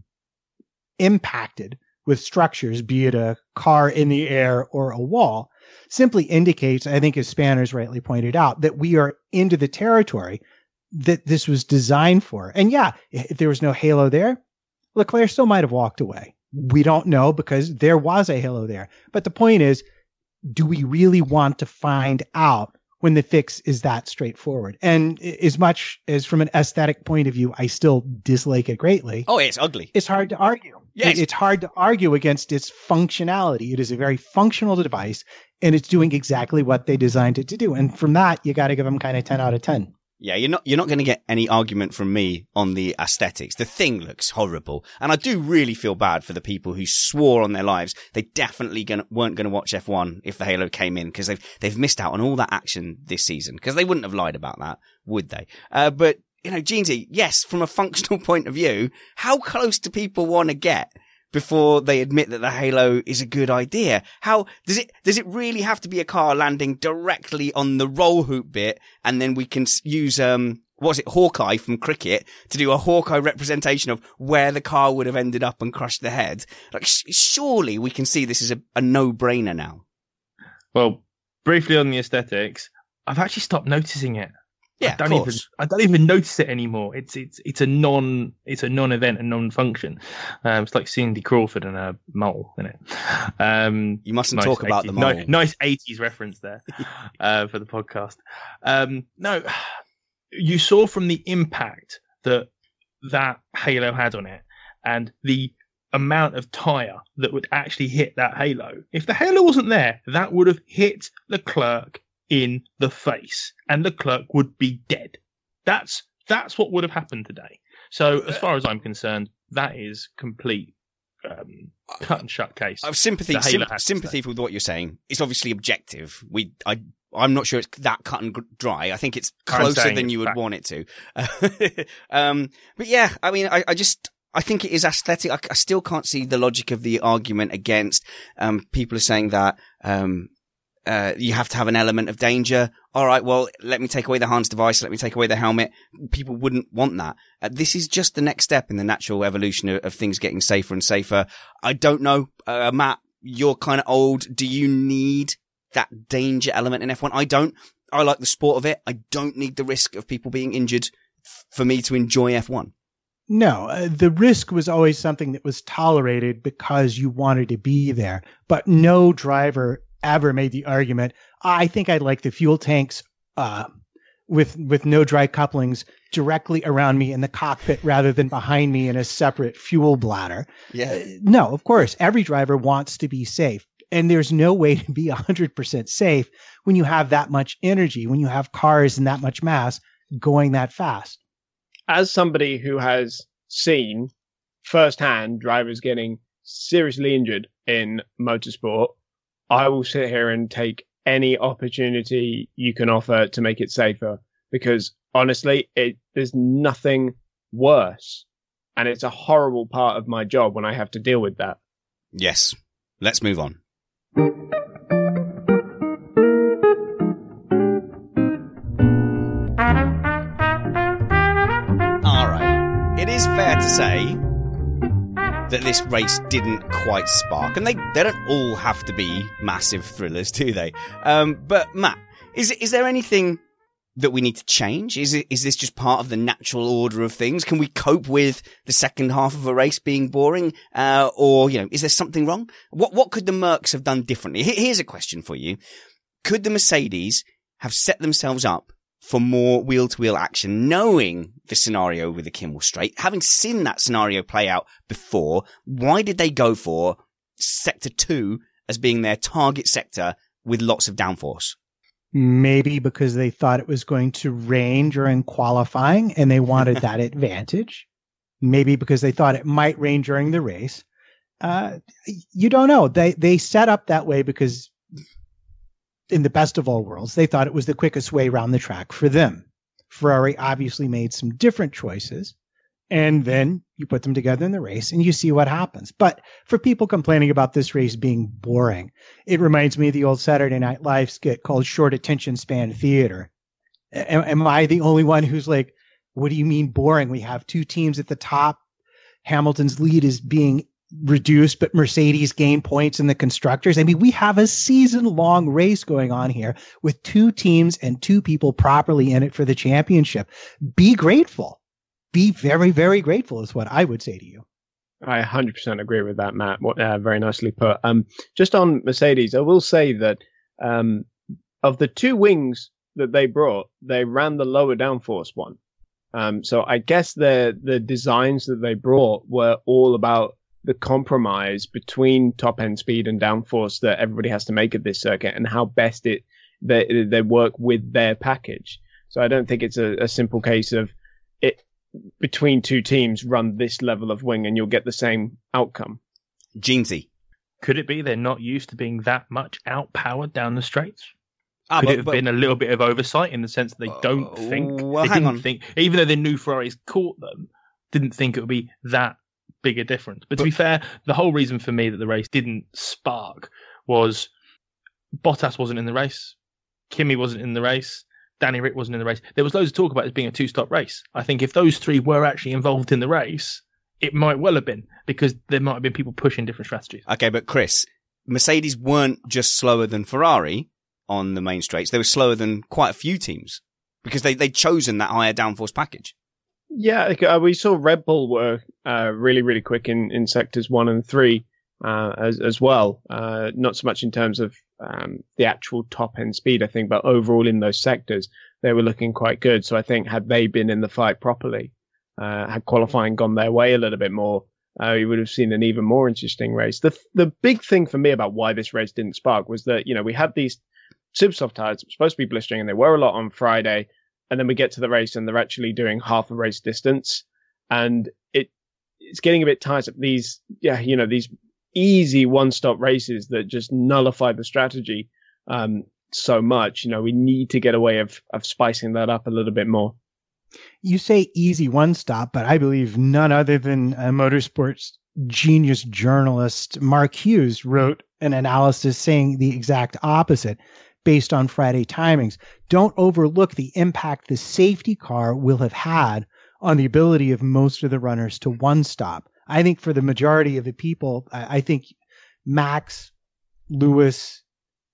impacted with structures, be it a car in the air or a wall, simply indicates, I think, as Spanners rightly pointed out, that we are into the territory that this was designed for. And yeah, if there was no halo there, Leclerc still might have walked away. We don't know because there was a halo there. But the point is, do we really want to find out when the fix is that straightforward? And as much as from an aesthetic point of view, I still dislike it greatly. Oh, it's ugly. It's hard to argue. Yes. It's hard to argue against its functionality. It is a very functional device and it's doing exactly what they designed it to do. And from that, you got to give them kind of 10 out of 10. Yeah, you're not you're not going to get any argument from me on the aesthetics. The thing looks horrible, and I do really feel bad for the people who swore on their lives they definitely gonna, weren't going to watch F1 if the Halo came in because they've they've missed out on all that action this season because they wouldn't have lied about that, would they? Uh, but you know, Jeansy, yes, from a functional point of view, how close do people want to get? Before they admit that the Halo is a good idea. How does it, does it really have to be a car landing directly on the roll hoop bit and then we can use, um, was it, Hawkeye from cricket to do a Hawkeye representation of where the car would have ended up and crushed the head? Like, sh- surely we can see this is a, a no brainer now. Well, briefly on the aesthetics, I've actually stopped noticing it. Yeah, I don't even. I don't even notice it anymore. It's it's it's a non it's a non event and non function. Um, it's like Cindy Crawford and a mole in it. Um, You mustn't talk about the 80s mole. nice eighties reference there uh, for the podcast. Um, no, you saw from the impact that that Halo had on it and the amount of tire that would actually hit that Halo. If the Halo wasn't there, that would have hit Leclerc in the face and Leclerc would be dead. That's that's what would have happened today. So as far as I'm concerned, that is complete um, cut and shut case. I've sympathy, The Halo sym- has to sympathy with what you're saying. It's obviously objective. We, I, I'm not sure it's that cut and dry. I think it's closer than you would fact. want it to. um, but yeah, I mean, I, I just, I think it is aesthetic. I, I still can't see the logic of the argument against, um, people are saying that, um, uh, you have to have an element of danger. All right, well, let me take away the Hans device. Let me take away the helmet. People wouldn't want that. Uh, this is just the next step in the natural evolution of, of things getting safer and safer. I don't know, uh, Matt, you're kind of old. Do you need that danger element in F1? I don't. I like the sport of it. I don't need the risk of people being injured for me to enjoy F1. No, uh, the risk was always something that was tolerated because you wanted to be there. But no driver ever made the argument, I think I'd like the fuel tanks uh, with with no dry couplings directly around me in the cockpit rather than behind me in a separate fuel bladder. Yeah. No, of course, every driver wants to be safe. And there's no way to be 100% safe when you have that much energy, when you have cars and that much mass going that fast. as somebody who has seen firsthand drivers getting seriously injured in motorsport, I will sit here and take any opportunity you can offer to make it safer because honestly, it, there's nothing worse. And it's a horrible part of my job when I have to deal with that. Yes. Let's move on. All right. It is fair to say that this race didn't quite spark, and they they don't all have to be massive thrillers, do they? Um, but Matt, is is there anything that we need to change? Is it is this just part of the natural order of things? Can we cope with the second half of a race being boring, uh, or you know, is there something wrong? What what could the Mercs have done differently? Here's a question for you: Could the Mercedes have set themselves up for more wheel to wheel action, knowing the scenario with the Kemmel straight, having seen that scenario play out before? Why did they go for sector two as being their target sector with lots of downforce? Maybe because they thought it was going to rain during qualifying and they wanted that advantage. Maybe because they thought it might rain during the race. Uh, you don't know. They they set up that way because in the best of all worlds, they thought it was the quickest way around the track for them. Ferrari obviously made some different choices. And then you put them together in the race and you see what happens. But for people complaining about this race being boring, it reminds me of the old Saturday Night Live skit called Short Attention Span Theater. Am, am I the only one who's like, what do you mean boring? We have two teams at the top. Hamilton's lead is being reduced, but Mercedes gain points in the constructors. I mean, we have a season long race going on here with two teams and two people properly in it for the championship. Be grateful. Be very, very grateful is what I would say to you. I 100% agree with that, Matt. What, uh, very nicely put. Um, just on Mercedes, I will say that um, of the two wings that they brought, they ran the lower downforce one. Um, so I guess the the designs that they brought were all about the compromise between top end speed and downforce that everybody has to make at this circuit, and how best it they they work with their package. So I don't think it's a, a simple case of it between two teams run this level of wing and you'll get the same outcome. Jeansy. Could it be they're not used to being that much outpowered down the straights? Ah, Could but- it have but- been a little bit of oversight in the sense that they don't think well, they hang didn't on. think even though they knew Ferraris caught them, didn't think it would be that big a difference. But to be fair, the whole reason for me that the race didn't spark was Bottas wasn't in the race, Kimi wasn't in the race, Danny Rick wasn't in the race. There was loads of talk about it being a two-stop race. I think if those three were actually involved in the race, it might well have been because there might have been people pushing different strategies. Okay, but Chris, Mercedes weren't just slower than Ferrari on the main straights. They were slower than quite a few teams because they, they'd chosen that higher downforce package. Yeah, uh, we saw Red Bull were uh, really, really quick in, in sectors one and three uh, as as well. Uh, not so much in terms of um, the actual top end speed, I think, but overall in those sectors they were looking quite good. So I think had they been in the fight properly, uh, had qualifying gone their way a little bit more, uh, you would have seen an even more interesting race. The the big thing for me about why this race didn't spark was that you know we had these super soft tires supposed to be blistering, and they were a lot on Friday and then we get to the race and they're actually doing half a race distance. And it it's getting a bit tiresome these yeah you know these easy one stop races that just nullify the strategy um so much. You know we need to get a way of of spicing that up a little bit more. You say easy one stop, but I believe none other than a motorsports genius journalist Mark Hughes wrote an analysis saying the exact opposite based on Friday timings. Don't overlook the impact the safety car will have had on the ability of most of the runners to one stop. I think for the majority of the people, I, I think Max, Lewis,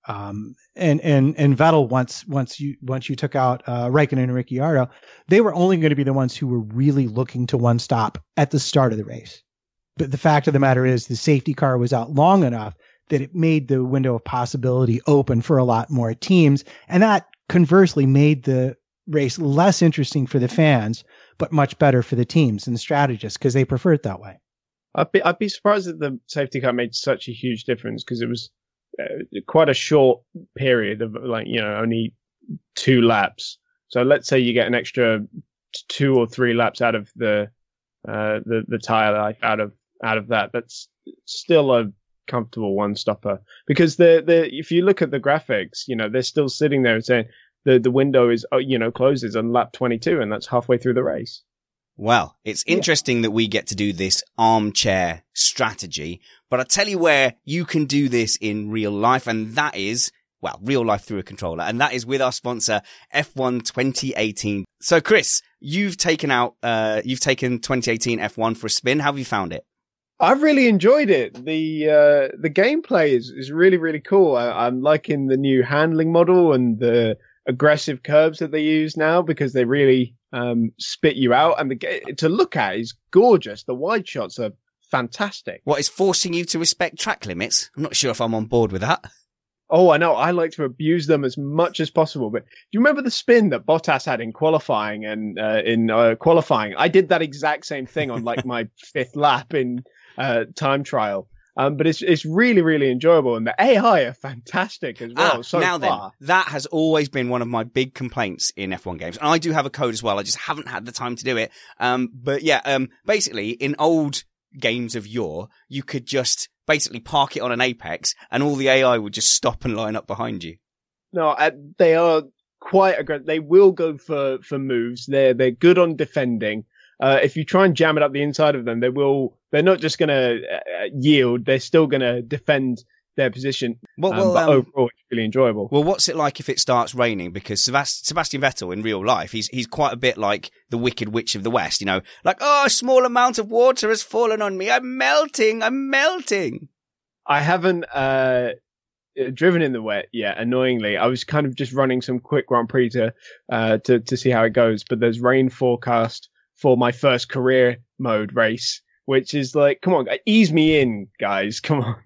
um, and and and Vettel once once you once you took out uh, Raikkonen and Ricciardo, they were only going to be the ones who were really looking to one stop at the start of the race. But the fact of the matter is, the safety car was out long enough that it made the window of possibility open for a lot more teams, and that conversely made the race less interesting for the fans, but much better for the teams and the strategists because they prefer it that way. I'd be I'd be surprised that the safety car made such a huge difference because it was uh, quite a short period of like you know only two laps. So let's say you get an extra two or three laps out of the uh, the the tire life out of out of that. That's still a comfortable one stopper because the the if you look at the graphics, you know they're still sitting there and saying the the window is uh, you know closes on lap 22 and that's halfway through the race. Well, it's interesting that we get to do this armchair strategy, but I tell you where you can do this in real life, and that is, well, real life through a controller, and that is with our sponsor, F1 2018. So, Chris, you've taken out, uh, you've taken 2018 F1 for a spin. How have you found it? I've really enjoyed it. The uh, the gameplay is, is really really cool. I, I'm liking the new handling model and the aggressive curbs that they use now because they really um, spit you out. And the to look at is gorgeous. The wide shots are fantastic. What is forcing you to respect track limits? I'm not sure if I'm on board with that. Oh, I know. I like to abuse them as much as possible. But do you remember the spin that Bottas had in qualifying and uh, in uh, qualifying? I did that exact same thing on like my fifth lap in uh, time trial. Um, but it's it's really really enjoyable, and the AI are fantastic as well. Ah, so now far. then, that has always been one of my big complaints in F1 games. And I do have a code as well. I just haven't had the time to do it. Um, but yeah, um, basically in old games of yore, you could just basically park it on an apex and all the AI would just stop and line up behind you. No, uh, they are quite aggressive. They will go for for moves. They're they're good on defending. Uh, if you try and jam it up the inside of them, they will. They're not just going to uh, yield. They're still going to defend their position. Well, Um, well, but um, overall, it's really enjoyable. Well, what's it like if it starts raining? Because Sebast- Sebastian Vettel in real life, he's he's quite a bit like the Wicked Witch of the West. You know, like oh, a small amount of water has fallen on me. I'm melting. I'm melting. I haven't uh, driven in the wet yet. Annoyingly, I was kind of just running some quick Grand Prix to uh, to to see how it goes. But there's rain forecast for my first career mode race, which is like, come on, ease me in, guys. Come on.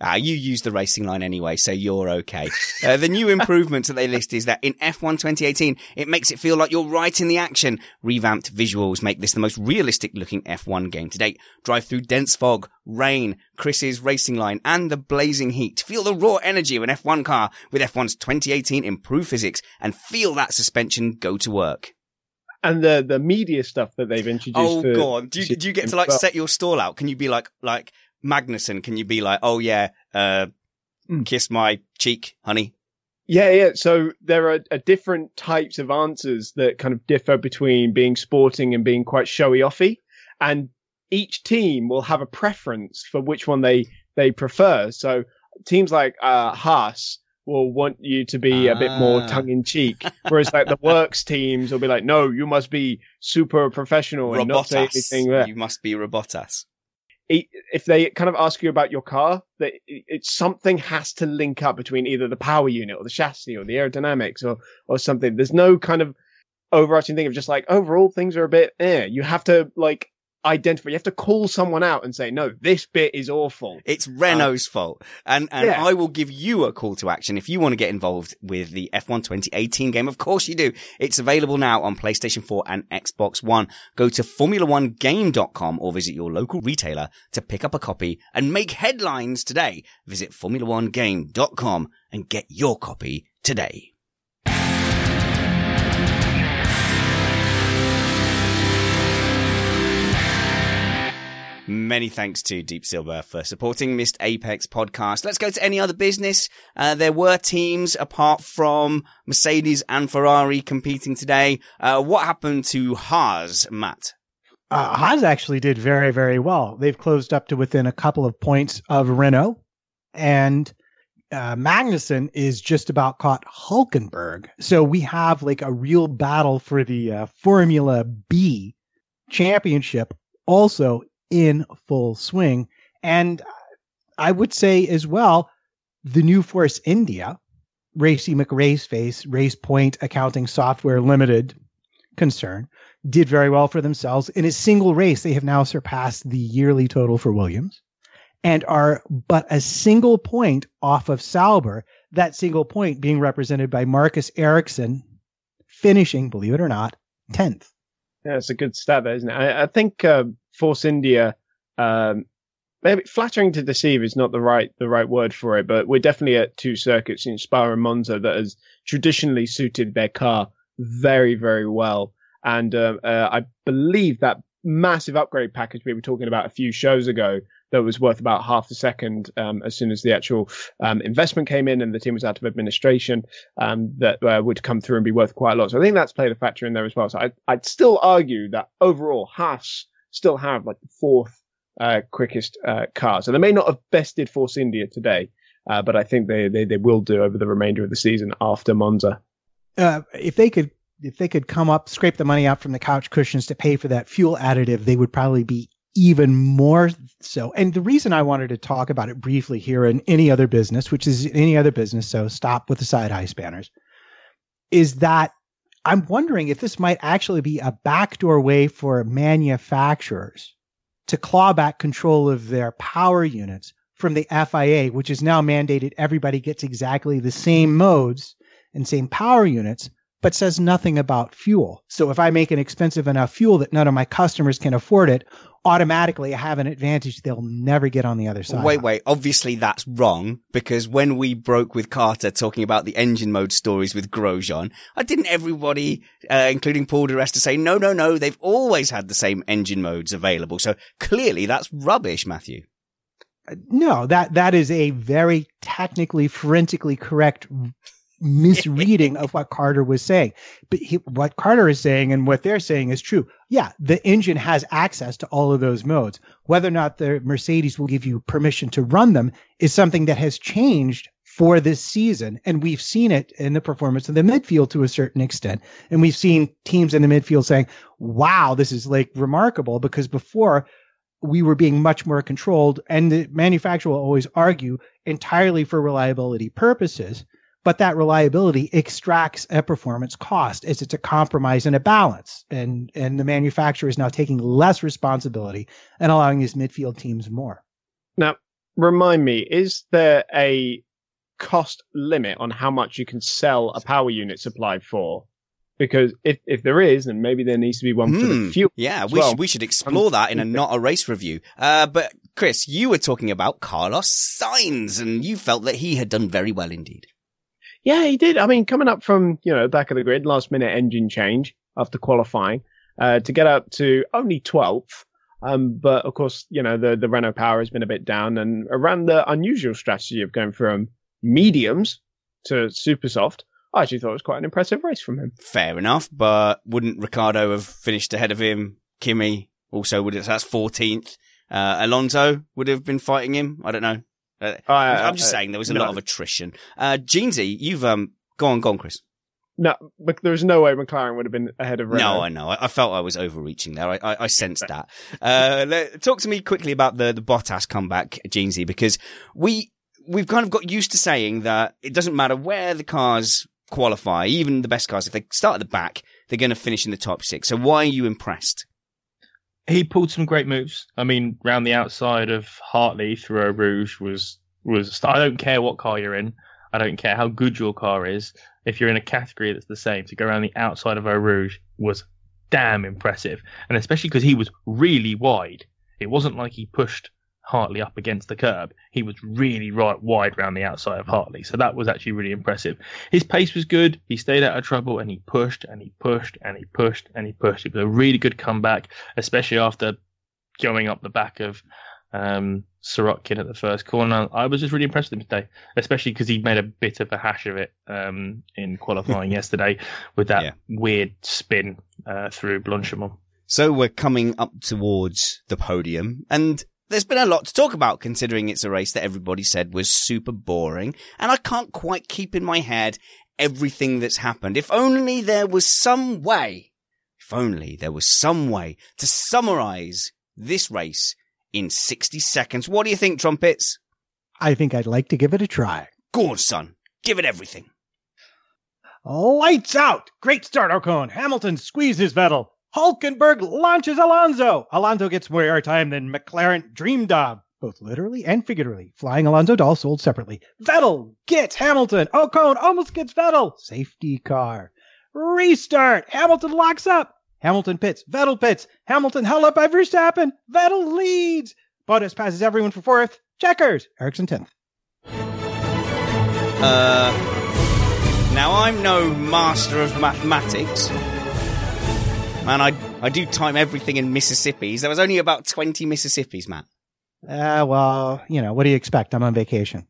Ah, you use the racing line anyway, so you're okay. Uh, the new improvements that they list is that in F1 2018, it makes it feel like you're right in the action. Revamped visuals make this the most realistic looking F1 game to date. Drive through dense fog, rain, Chris's racing line, and the blazing heat. Feel the raw energy of an F1 car with F1's 2018 improved physics and feel that suspension go to work. And the the media stuff that they've introduced. Oh, for- God. Do you, do you get to like Well, set your stall out? Can you be like, like Magnussen? Can you be like, oh yeah, uh, Hmm. kiss my cheek, honey? Yeah, yeah. So there are, are different types of answers that kind of differ between being sporting and being quite showy offy, and each team will have a preference for which one they they prefer. So teams like uh, Haas will want you to be a bit more Ah. tongue in cheek, whereas like the works teams will be like, no, you must be super professional and not say anything there You must be Robotas. if they kind of ask you about your car, that it- it's something has to link up between either the power unit or the chassis or the aerodynamics or or something. There's no kind of overarching thing of just like overall things are a bit eh. You have to like identify. You have to call someone out and say, no, this bit is awful. It's Renault's um, fault. And, and Yeah. I will give you a call to action if you want to get involved with the F1 2018 game. Of course you do. It's available now on PlayStation 4 and Xbox One. Go to Formula1Game.com or visit your local retailer to pick up a copy and make headlines today. Visit Formula1Game.com and get your copy today. Many thanks to Deep Silver for supporting Missed Apex podcast. Let's go to any other business. Uh, there were teams apart from Mercedes and Ferrari competing today. Uh, what happened to Haas, Matt? Uh, Haas actually did very, very well. They've closed up to within a couple of points of Renault, and uh, Magnussen is just about caught Hulkenberg. So we have like a real battle for the uh, Formula B championship also in full swing. And I would say as well, the new Force India, Racy McRaceface, Race Point Accounting Software Limited concern, did very well for themselves. In a single race, they have now surpassed the yearly total for Williams and are but a single point off of Sauber, that single point being represented by Marcus Ericsson, finishing, believe it or not, 10th. Yeah, it's a good stat, isn't it? I, I think uh, Force India, um, maybe flattering to deceive is not the right the right word for it, but we're definitely at two circuits in Spa and Monza that has traditionally suited their car very very well, and uh, uh, I believe that massive upgrade package we were talking about a few shows ago that was worth about half a second um, as soon as the actual um, investment came in and the team was out of administration um, that uh, would come through and be worth quite a lot. So I think that's played a factor in there as well. So I, I'd still argue that overall Haas still have like the fourth uh, quickest uh, car. So they may not have bested Force India today, uh, but I think they, they they will do over the remainder of the season after Monza. Uh, if they could if they could come up, scrape the money out from the couch cushions to pay for that fuel additive, they would probably be even more so. And the reason I wanted to talk about it briefly here in any other business, which is any other business, so stop with the side eye spanners, is that I'm wondering if this might actually be a backdoor way for manufacturers to claw back control of their power units from the FIA, which is now mandated everybody gets exactly the same modes and same power units, but says nothing about fuel. So if I make an expensive enough fuel that none of my customers can afford it, automatically I have an advantage they'll never get on the other side. Wait, wait. Obviously, that's wrong because when we broke with Carter talking about the engine mode stories with Grosjean, I didn't everybody, uh, including Paul di Resta, say no, no, no. They've always had the same engine modes available. So clearly, that's rubbish, Matthew. No, that that is a very technically forensically correct misreading of what Carter was saying. But he, what Carter is saying and what they're saying is true. Yeah, the engine has access to all of those modes. Whether or not the Mercedes will give you permission to run them is something that has changed for this season. And we've seen it in the performance of the midfield to a certain extent. And we've seen teams in the midfield saying, wow, this is like remarkable because before we were being much more controlled and the manufacturer will always argue entirely for reliability purposes but that reliability extracts a performance cost as it's a compromise and a balance and and the manufacturer is now taking less responsibility and allowing these midfield teams more Now, remind me, is there a cost limit on how much you can sell a power unit supply for? Because if, if there is, then maybe there needs to be one for Hmm. the fuel. Yeah, as we well. should we should explore that in a not a race review. Uh, but Chris, you were talking about Carlos Sainz, and you felt that he had done very well indeed. Yeah, he did. I mean, coming up from, you know, back of the grid, last minute engine change after qualifying, uh, to get up to only 12th. Um, but of course, you know, the, the Renault power has been a bit down and around the unusual strategy of going from mediums to super soft. I actually thought it was quite an impressive race from him. Fair enough, but wouldn't Ricciardo have finished ahead of him? Kimi also would. Have, so that's fourteenth. Uh, Alonso would have been fighting him. I don't know. Uh, I'm just uh, saying there was a no. lot of attrition. Uh, Jeansy, you've um gone, gone, Chris. No, but there's no way McLaren would have been ahead of Renault. No, I know. I, I felt I was overreaching there. I, I, I sensed that. Uh, let, talk to me quickly about the, the Bottas comeback, Jeansy, because we, we've kind of got used to saying that it doesn't matter where the cars qualify, even the best cars, if they start at the back, they're going to finish in the top six. So why are you impressed? He pulled some great moves. I mean, round the outside of Hartley through Eau Rouge was was. I don't care what car you're in. I don't care how good your car is. If you're in a category that's the same, to go around the outside of Eau Rouge was damn impressive, and especially because he was really wide. It wasn't like he pushed Hartley up against the curb. He was really right wide round the outside of Hartley, so that was actually really impressive. His pace was good. He stayed out of trouble, and he pushed and he pushed and he pushed and he pushed. It was a really good comeback, especially after going up the back of um, at the first corner. I was just really impressed with him today, especially because he made a bit of a hash of it um, in qualifying yesterday with that Yeah. weird spin uh, through Blanchimont. So we're coming up towards the podium and there's been a lot to talk about considering it's a race that everybody said was super boring. And I can't quite keep in my head everything that's happened. If only there was some way, if only there was some way to summarize this race in 60 seconds. What do you think, Trumpets? I think I'd like to give it a try. Go on, son. Give it everything. Lights out! Great start, Ocon. Hamilton squeezes Vettel. Hulkenberg launches Alonso. Alonso gets more airtime than McLaren dreamed of, both literally and figuratively. Flying Alonso doll sold separately. Vettel gets Hamilton. Ocon almost gets Vettel. Safety car. Restart. Hamilton locks up. Hamilton pits. Vettel pits. Hamilton held up by Verstappen. Vettel leads. Bottas passes everyone for fourth. Checkers. Ericsson 10th. Uh, now I'm no master of mathematics. Man, I, I do time everything in Mississippis. There was only about 20 Mississippis, Matt. Uh, well, you know, what do you expect? I'm on vacation.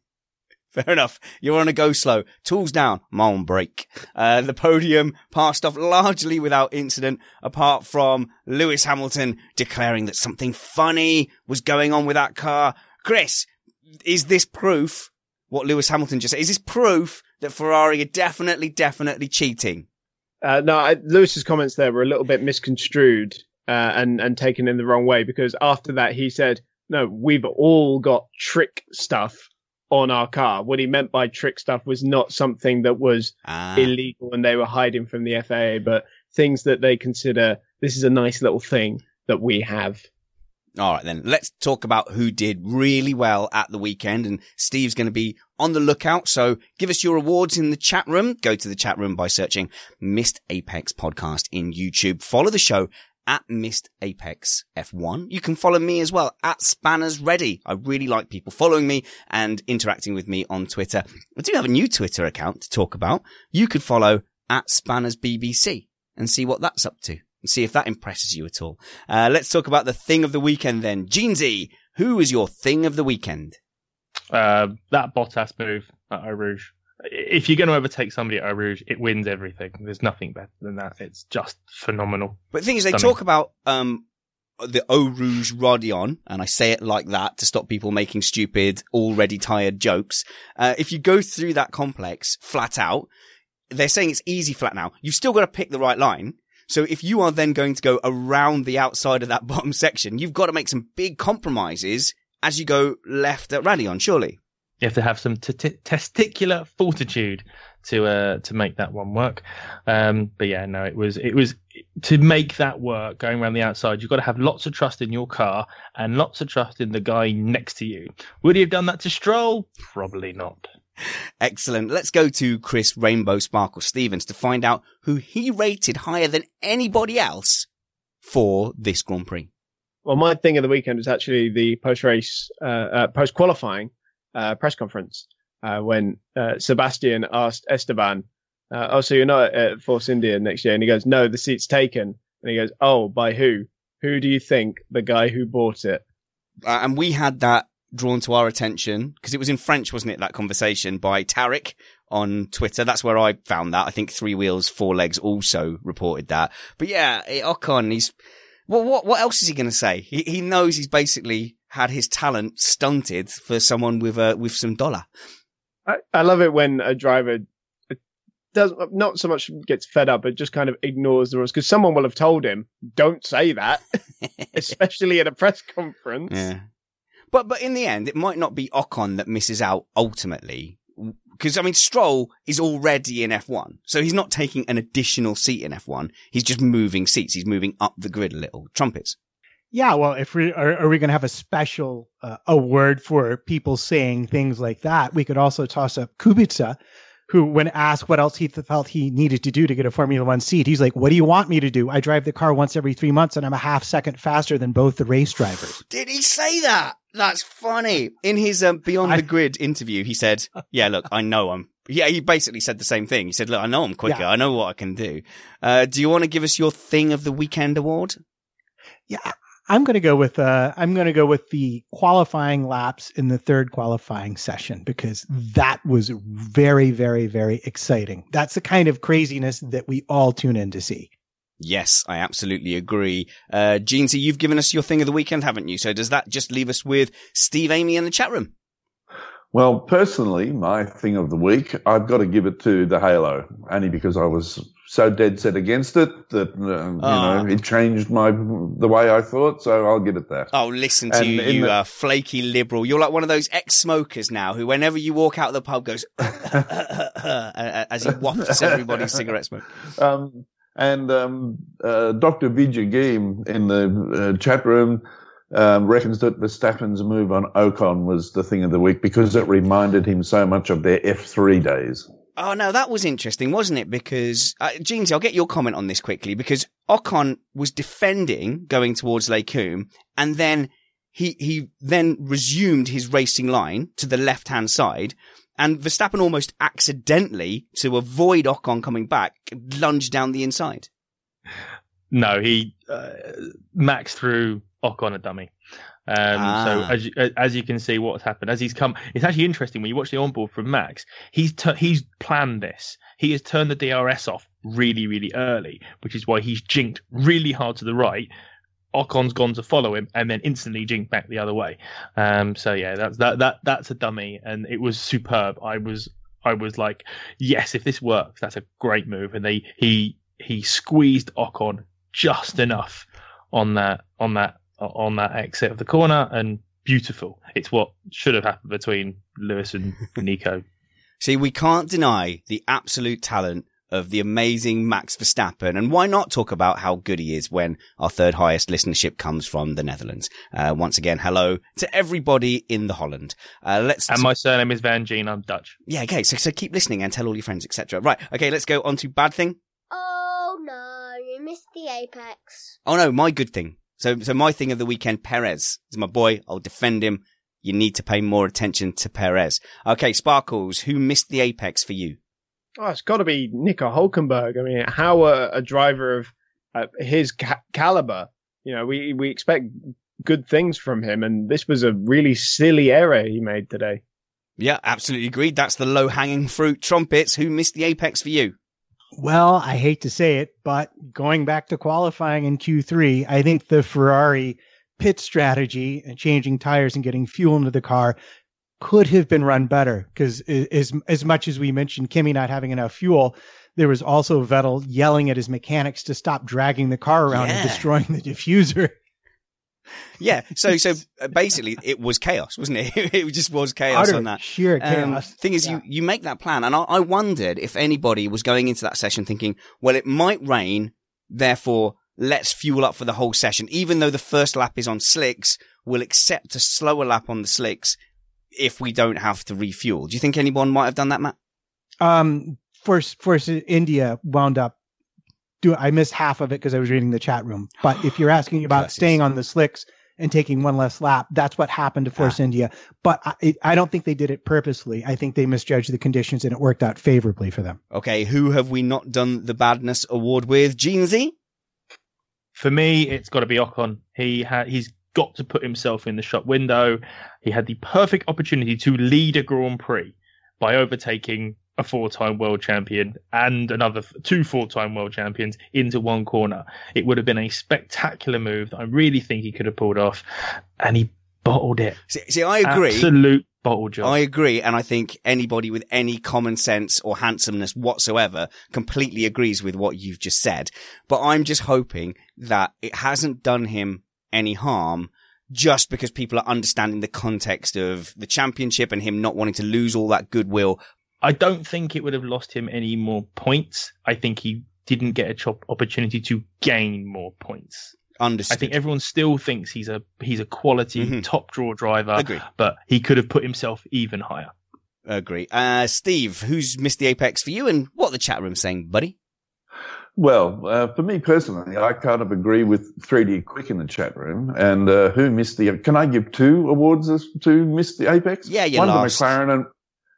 Fair enough. You're on a go slow. Tools down. I'm break. Uh, the podium passed off largely without incident, apart from Lewis Hamilton declaring that something funny was going on with that car. Chris, is this proof what Lewis Hamilton just said? Is this proof that Ferrari are definitely, definitely cheating? Uh, no, I, Lewis's comments there were a little bit misconstrued uh, and and taken in the wrong way because after that he said, "No, we've all got trick stuff on our car." What he meant by trick stuff was not something that was Ah. illegal and they were hiding from the FIA, but things that they consider this is a nice little thing that we have. All right, then let's talk about who did really well at the weekend. And Steve's going to be on the lookout. So give us your awards in the chat room. Go to the chat room by searching Missed Apex podcast in YouTube. Follow the show at Missed Apex F1. You can follow me as well at Spanners Ready. I really like people following me and interacting with me on Twitter. I do have a new Twitter account to talk about. You could follow at Spanners BBC and see what that's up to and see if that impresses you at all. Uh, let's talk about the thing of the weekend then. Jeansy, who is your thing of the weekend? Uh, that Bottas move at Eau Rouge. If you're going to overtake somebody at Eau Rouge, it wins everything. There's nothing better than that. It's just phenomenal. But the thing is, they Stunning. talk about um, the Eau Rouge Raidillon, and I say it like that to stop people making stupid, already tired jokes. Uh, if you go through that complex flat out, they're saying it's easy flat now. You've still got to pick the right line. So if you are then going to go around the outside of that bottom section, you've got to make some big compromises as you go left at Raidillon, surely. You have to have some t- t- testicular fortitude to uh, to make that one work. Um, but yeah, no, it was it was to make that work going around the outside. You've got to have lots of trust in your car and lots of trust in the guy next to you. Would he have done that to Stroll? Probably not. Excellent. Let's go to Chris Rainbow Sparkle Stevens to find out who he rated higher than anybody else for this Grand Prix. Well, my thing of the weekend was actually the post race, uh, uh, post qualifying uh, press conference uh, when uh, Sebastian asked Esteban, uh, "Oh, so you're not at Force India next year?" And he goes, "No, the seat's taken." And he goes, "Oh, by who? Who do you think? The guy who bought it?" and we had that drawn to our attention because it was in French, wasn't it? That conversation by Tarek on Twitter. That's where I found that. I think Three Wheels, Four Legs also reported that. But yeah, eh, Ocon, he's well, what what else is he going to say? He he knows he's basically had his talent stunted for someone with a, with some dollar. I, I love it when a driver uh, does not so much gets fed up, but just kind of ignores the rules because someone will have told him, "Don't say that," especially at a press conference. Yeah, but but in the end, it might not be Ocon that misses out ultimately. Because I mean, Stroll is already in F1, so he's not taking an additional seat in F1. He's just moving seats. He's moving up the grid a little. Trumpets. Yeah, well, if we are, are we going to have a special uh, award for people saying things like that, we could also toss up Kubica, who, when asked what else he felt he needed to do to get a Formula One seat, he's like, "What do you want me to do? I drive the car once every three months, and I'm a half second faster than both the race drivers." Did he say that? That's funny. In his um, Beyond I- the Grid interview, he said, "Yeah, look, I know I'm." Yeah, he basically said the same thing. He said, "Look, I know I'm quicker. Yeah. I know what I can do." Uh, do you want to give us your thing of the weekend award? Yeah, I'm going to go with uh, I'm going to go with the qualifying laps in the third qualifying session because that was very, very, very exciting. That's the kind of craziness that we all tune in to see. Yes, I absolutely agree. Uh, Jeansy, you've given us your thing of the weekend, haven't you? So does that just leave us with Steve Amy in the chat room? Well, personally, my thing of the week, I've got to give it to the Halo, only because I was so dead set against it that uh, you Ah. know it changed my the way I thought. So I'll give it that. Oh, listen to And you, you the- uh, flaky liberal. You're like one of those ex-smokers now who, whenever you walk out of the pub, goes as he wafts everybody's cigarette smoke. Um, and um, uh, Dr. Vijay Geem in the uh, chat room um, reckons that Verstappen's move on Ocon was the thing of the week because it reminded him so much of their F3 days. Oh no, that was interesting, wasn't it? Because uh, Jeansy, I'll get your comment on this quickly because Ocon was defending going towards Les Combes, and then he he then resumed his racing line to the left hand side, and Verstappen almost accidentally, to avoid Ocon coming back, lunged down the inside. No, he uh, Max threw Ocon a dummy. Um, Ah. So as you, as you can see, what's happened as he's come, it's actually interesting when you watch the onboard from Max. He's tu- he's planned this. He has turned the DRS off really really early, which is why he's jinked really hard to the right. Ocon's gone to follow him and then instantly jinked back the other way. Um, so yeah, that's that that that's a dummy, and it was superb. I was I was like, yes, if this works, that's a great move. And they he he squeezed Ocon just enough on that on that on that exit of the corner, and beautiful. It's what should have happened between Lewis and Nico. See, we can't deny the absolute talent of the amazing Max Verstappen. And why not talk about how good he is when our third highest listenership comes from the Netherlands? Uh, once again, hello to everybody in the Holland. Uh, let's. And my surname is Van Gene. I'm Dutch. yeah, okay. So, so keep listening and tell all your friends, etc. Right. Okay. Let's go on to bad thing. Oh no, you missed the apex. Oh no, my good thing. So, so my thing of the weekend, Perez is my boy. I'll defend him. You need to pay more attention to Perez. Okay, Sparkles, who missed the apex for you? Oh, it's got to be Nico Hulkenberg. I mean, how a, a driver of uh, his ca- caliber, you know, we we expect good things from him, and this was a really silly error he made today. Yeah, absolutely agreed. That's the low hanging fruit. Trumpets, who missed the apex for you? Well, I hate to say it, but going back to qualifying in Q3, I think the Ferrari pit strategy and changing tires and getting fuel into the car could have been run better because as as much as we mentioned Kimi not having enough fuel, there was also Vettel yelling at his mechanics to stop dragging the car around Yeah. and destroying the diffuser. Yeah. So, so uh, basically, it was chaos, wasn't it? it just was chaos Utter on that. sheer Um, chaos. thing is, you you make that plan, and I, I wondered if anybody was going into that session thinking, well, it might rain, therefore let's fuel up for the whole session. Even though the first lap is on slicks, we'll accept a slower lap on the slicks if we don't have to refuel. Do you think anyone might have done that, Matt? Um, Force Force India wound up. Do I missed half of it because I was reading the chat room. But if you're asking about Curses. staying on the slicks and taking one less lap, that's what happened to Force Ah. India. But I, I don't think they did it purposely. I think they misjudged the conditions and it worked out favorably for them. Okay, who have we not done the badness award with? Jeansy? For me, it's got to be Ocon. He had he's got to put himself in the shop window. He had the perfect opportunity to lead a Grand Prix by overtaking a four-time world champion and another two four-time world champions into one corner. It would have been a spectacular move that I really think he could have pulled off, and he bottled it. See, see I agree. Absolute bottle job. I agree, and I think anybody with any common sense or handsomeness whatsoever completely agrees with what you've just said. But I'm just hoping that it hasn't done him any harm just because people are understanding the context of the championship and him not wanting to lose all that goodwill. I don't think it would have lost him any more points. I think he didn't get a chop opportunity to gain more points. Understood. I think everyone still thinks he's a he's a quality Mhm. top draw driver, Agree. but he could have put himself even higher. Agree. Uh, Steve, who's missed the apex for you and what the chat room's saying, buddy? Well, uh, for me personally, I kind of agree with 3D Quick in the chat room. And uh, who missed the? Can I give two awards to miss the apex? Yeah, you one lost. to McLaren and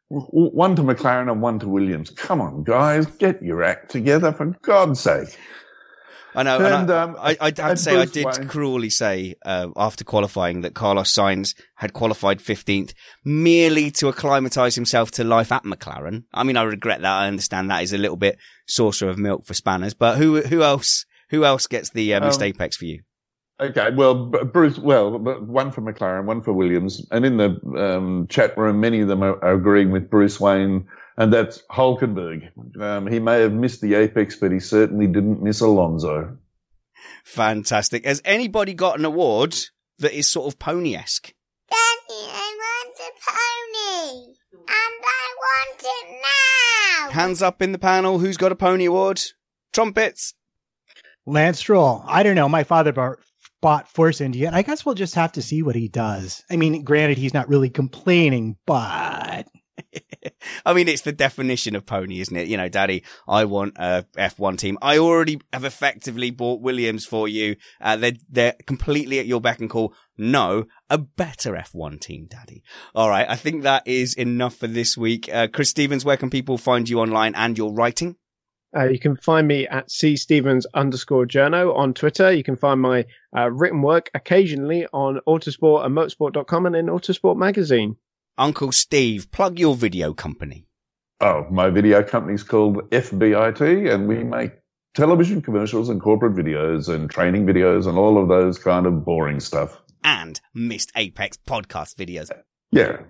one to McLaren and one to Williams. Come on, guys, get your act together for God's sake. I know. And, and I, um, I, I have to say, I did cruelly say uh, after qualifying that Carlos Sainz had qualified 15th merely to acclimatise himself to life at McLaren. I mean, I regret that. I understand that is a little bit saucer of milk for spanners. But who who else who else gets the uh, missed Um, apex for you? Okay, well, Bruce, well, one for McLaren, one for Williams, and in the um, chat room, many of them are, are agreeing with Bruce Wayne, and that's Hulkenberg. Um, he may have missed the apex, but he certainly didn't miss Alonso. Fantastic. Has anybody got an award that is sort of pony esque? Daddy, I want a pony. And I want it now. Hands up in the panel. Who's got a pony award? Trumpets. Lance Stroll. I don't know. My father bought, bought Force India, and I guess we'll just have to see what he does. I mean, granted, he's not really complaining, but I mean, it's the definition of pony, isn't it? You know, daddy, I want a F1 team. I already have effectively bought Williams for you. Uh, they're, they're completely at your beck and call. No, a better F1 team, daddy. All right. I think that is enough for this week. Uh, Chris Stevens, where can people find you online and your writing? Uh, you can find me at C Stevens underscore journo on Twitter. You can find my uh, written work occasionally on Autosport and Motorsport.com and in Autosport magazine. Uncle Steve, plug your video company. Oh, my video company's called FBIT, and we make television commercials and corporate videos and training videos and all of those kind of boring stuff. And Missed Apex podcast videos. Yeah.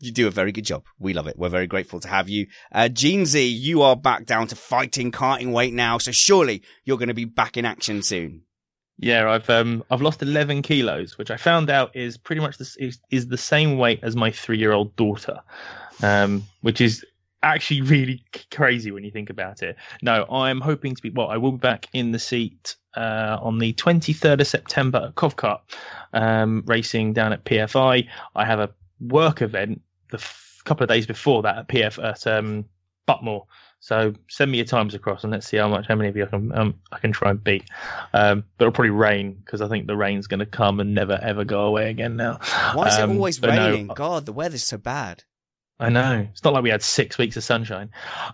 You do a very good job. We love it. We're very grateful to have you. Uh, Jeansy, you are back down to fighting karting weight now, so surely you're going to be back in action soon. Yeah, I've um I've lost 11 kilos, which I found out is pretty much the, is, is the same weight as my three year old daughter, um, which is actually really crazy when you think about it. No, I'm hoping to be well. I will be back in the seat uh, on the 23rd of September at Covcart, um, racing down at PFI. I have a work event the f- couple of days before that at PF at um, Buckmore. So send me your times across and let's see how much how many of you I can um, I can try and beat. Um, but it'll probably rain because I think the rain's going to come and never ever go away again now. Why is Um, it always but no, raining? God, the weather's so bad. I know. It's not like we had six weeks of sunshine.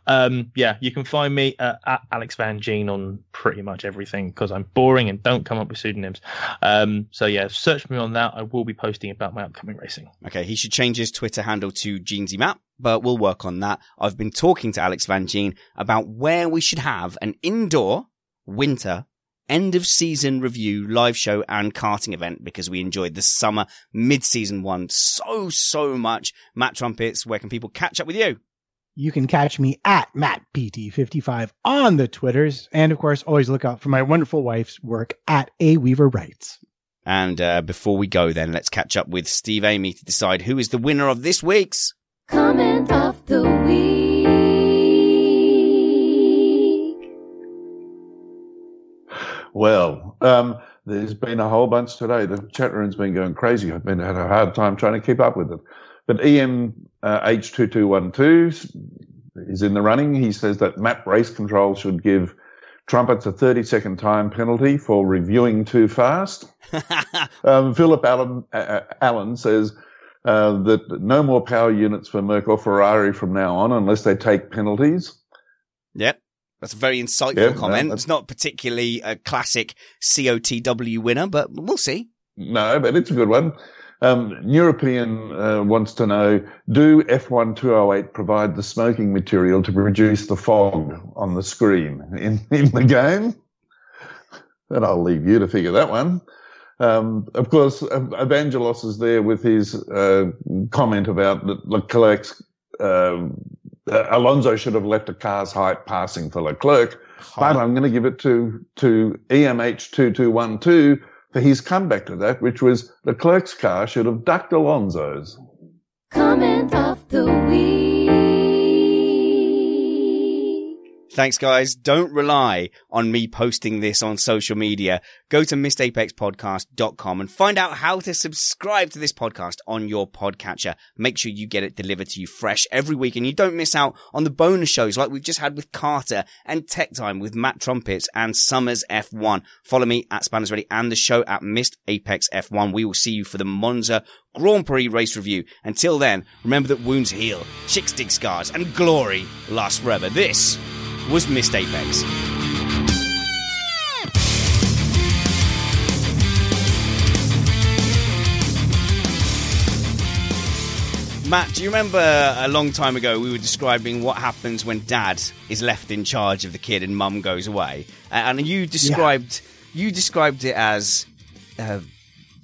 Um, yeah, you can find me uh, at Alex Van Gene on pretty much everything because I'm boring and don't come up with pseudonyms. Um, so yeah, search me on that. I will be posting about my upcoming racing. Okay, he should change his Twitter handle to Jeansy Map, but we'll work on that. I've been talking to Alex Van Gene about where we should have an indoor winter end of season review live show and karting event because we enjoyed the summer mid season one so, so much. Matt Trumpets, where can people catch up with you? you can catch me at MattPT55 on the Twitters. And of course, always look out for my wonderful wife's work at A Weaver Writes. And uh, before we go, then let's catch up with Steve Amy to decide who is the winner of this week's comment of the week. Well, um, there's been a whole bunch today. The chat room's been going crazy. I've been had a hard time trying to keep up with it. But EM uh, H2212 is in the running. He says that map race control should give trumpets a 30 second time penalty for reviewing too fast. um, Philip Allen, uh, Allen says uh, that no more power units for Merc or Ferrari from now on unless they take penalties. Yep. That's a very insightful Yeah, comment. it's not particularly a classic COTW winner, but we'll see. No, but it's a good one. Um, European uh, wants to know, do F1 208 provide the smoking material to produce the fog on the screen in, in the game? And I'll leave you to figure that one. Um, of course, Evangelos is there with his uh, comment about the Leclerc's uh, uh, Alonso should have left a car's height passing for Leclerc, but I'm going to give it to to EMH two two one two for his comeback to that, which was Leclerc's car should have ducked Alonso's. Comment of the week. Thanks, guys. Don't rely on me posting this on social media. Go to missedapexpodcast.com and find out how to subscribe to this podcast on your podcatcher. Make sure you get it delivered to you fresh every week and you don't miss out on the bonus shows like we've just had with Carter and Tech Time with Matt Trumpets and Summers F1. Follow me at Spanners Ready and the show at Missed Apex F1. We will see you for the Monza Grand Prix race review. Until then, remember that wounds heal, chicks dig scars, and glory lasts forever. This was Missed Apex. Matt, do you remember a long time ago we were describing what happens when dad is left in charge of the kid and mum goes away? And you described you described it as uh,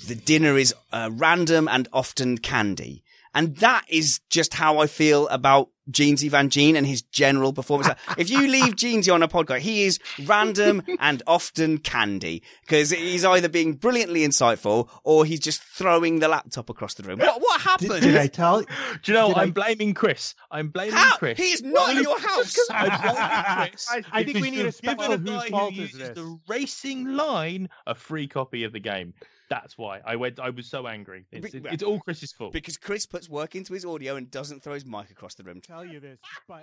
the dinner is uh, random and often candy. And that is just how I feel about Jeansy Van Gene and his general performance. if you leave Jeansy on a podcast, he is random and often candy because he's either being brilliantly insightful or he's just throwing the laptop across the room. What, what happened? Did I tell? Do you know? Did I'm I- blaming Chris. I'm blaming How? Chris. He is not in your house. I'm blaming Chris. I- I think we need a you've given special a whose guy fault who is uses this? the racing line a free copy of the game. That's why I went. I was so angry. It's, Be- it's all Chris's fault. Because Chris puts work into his audio and doesn't throw his mic across the room. tell you this, but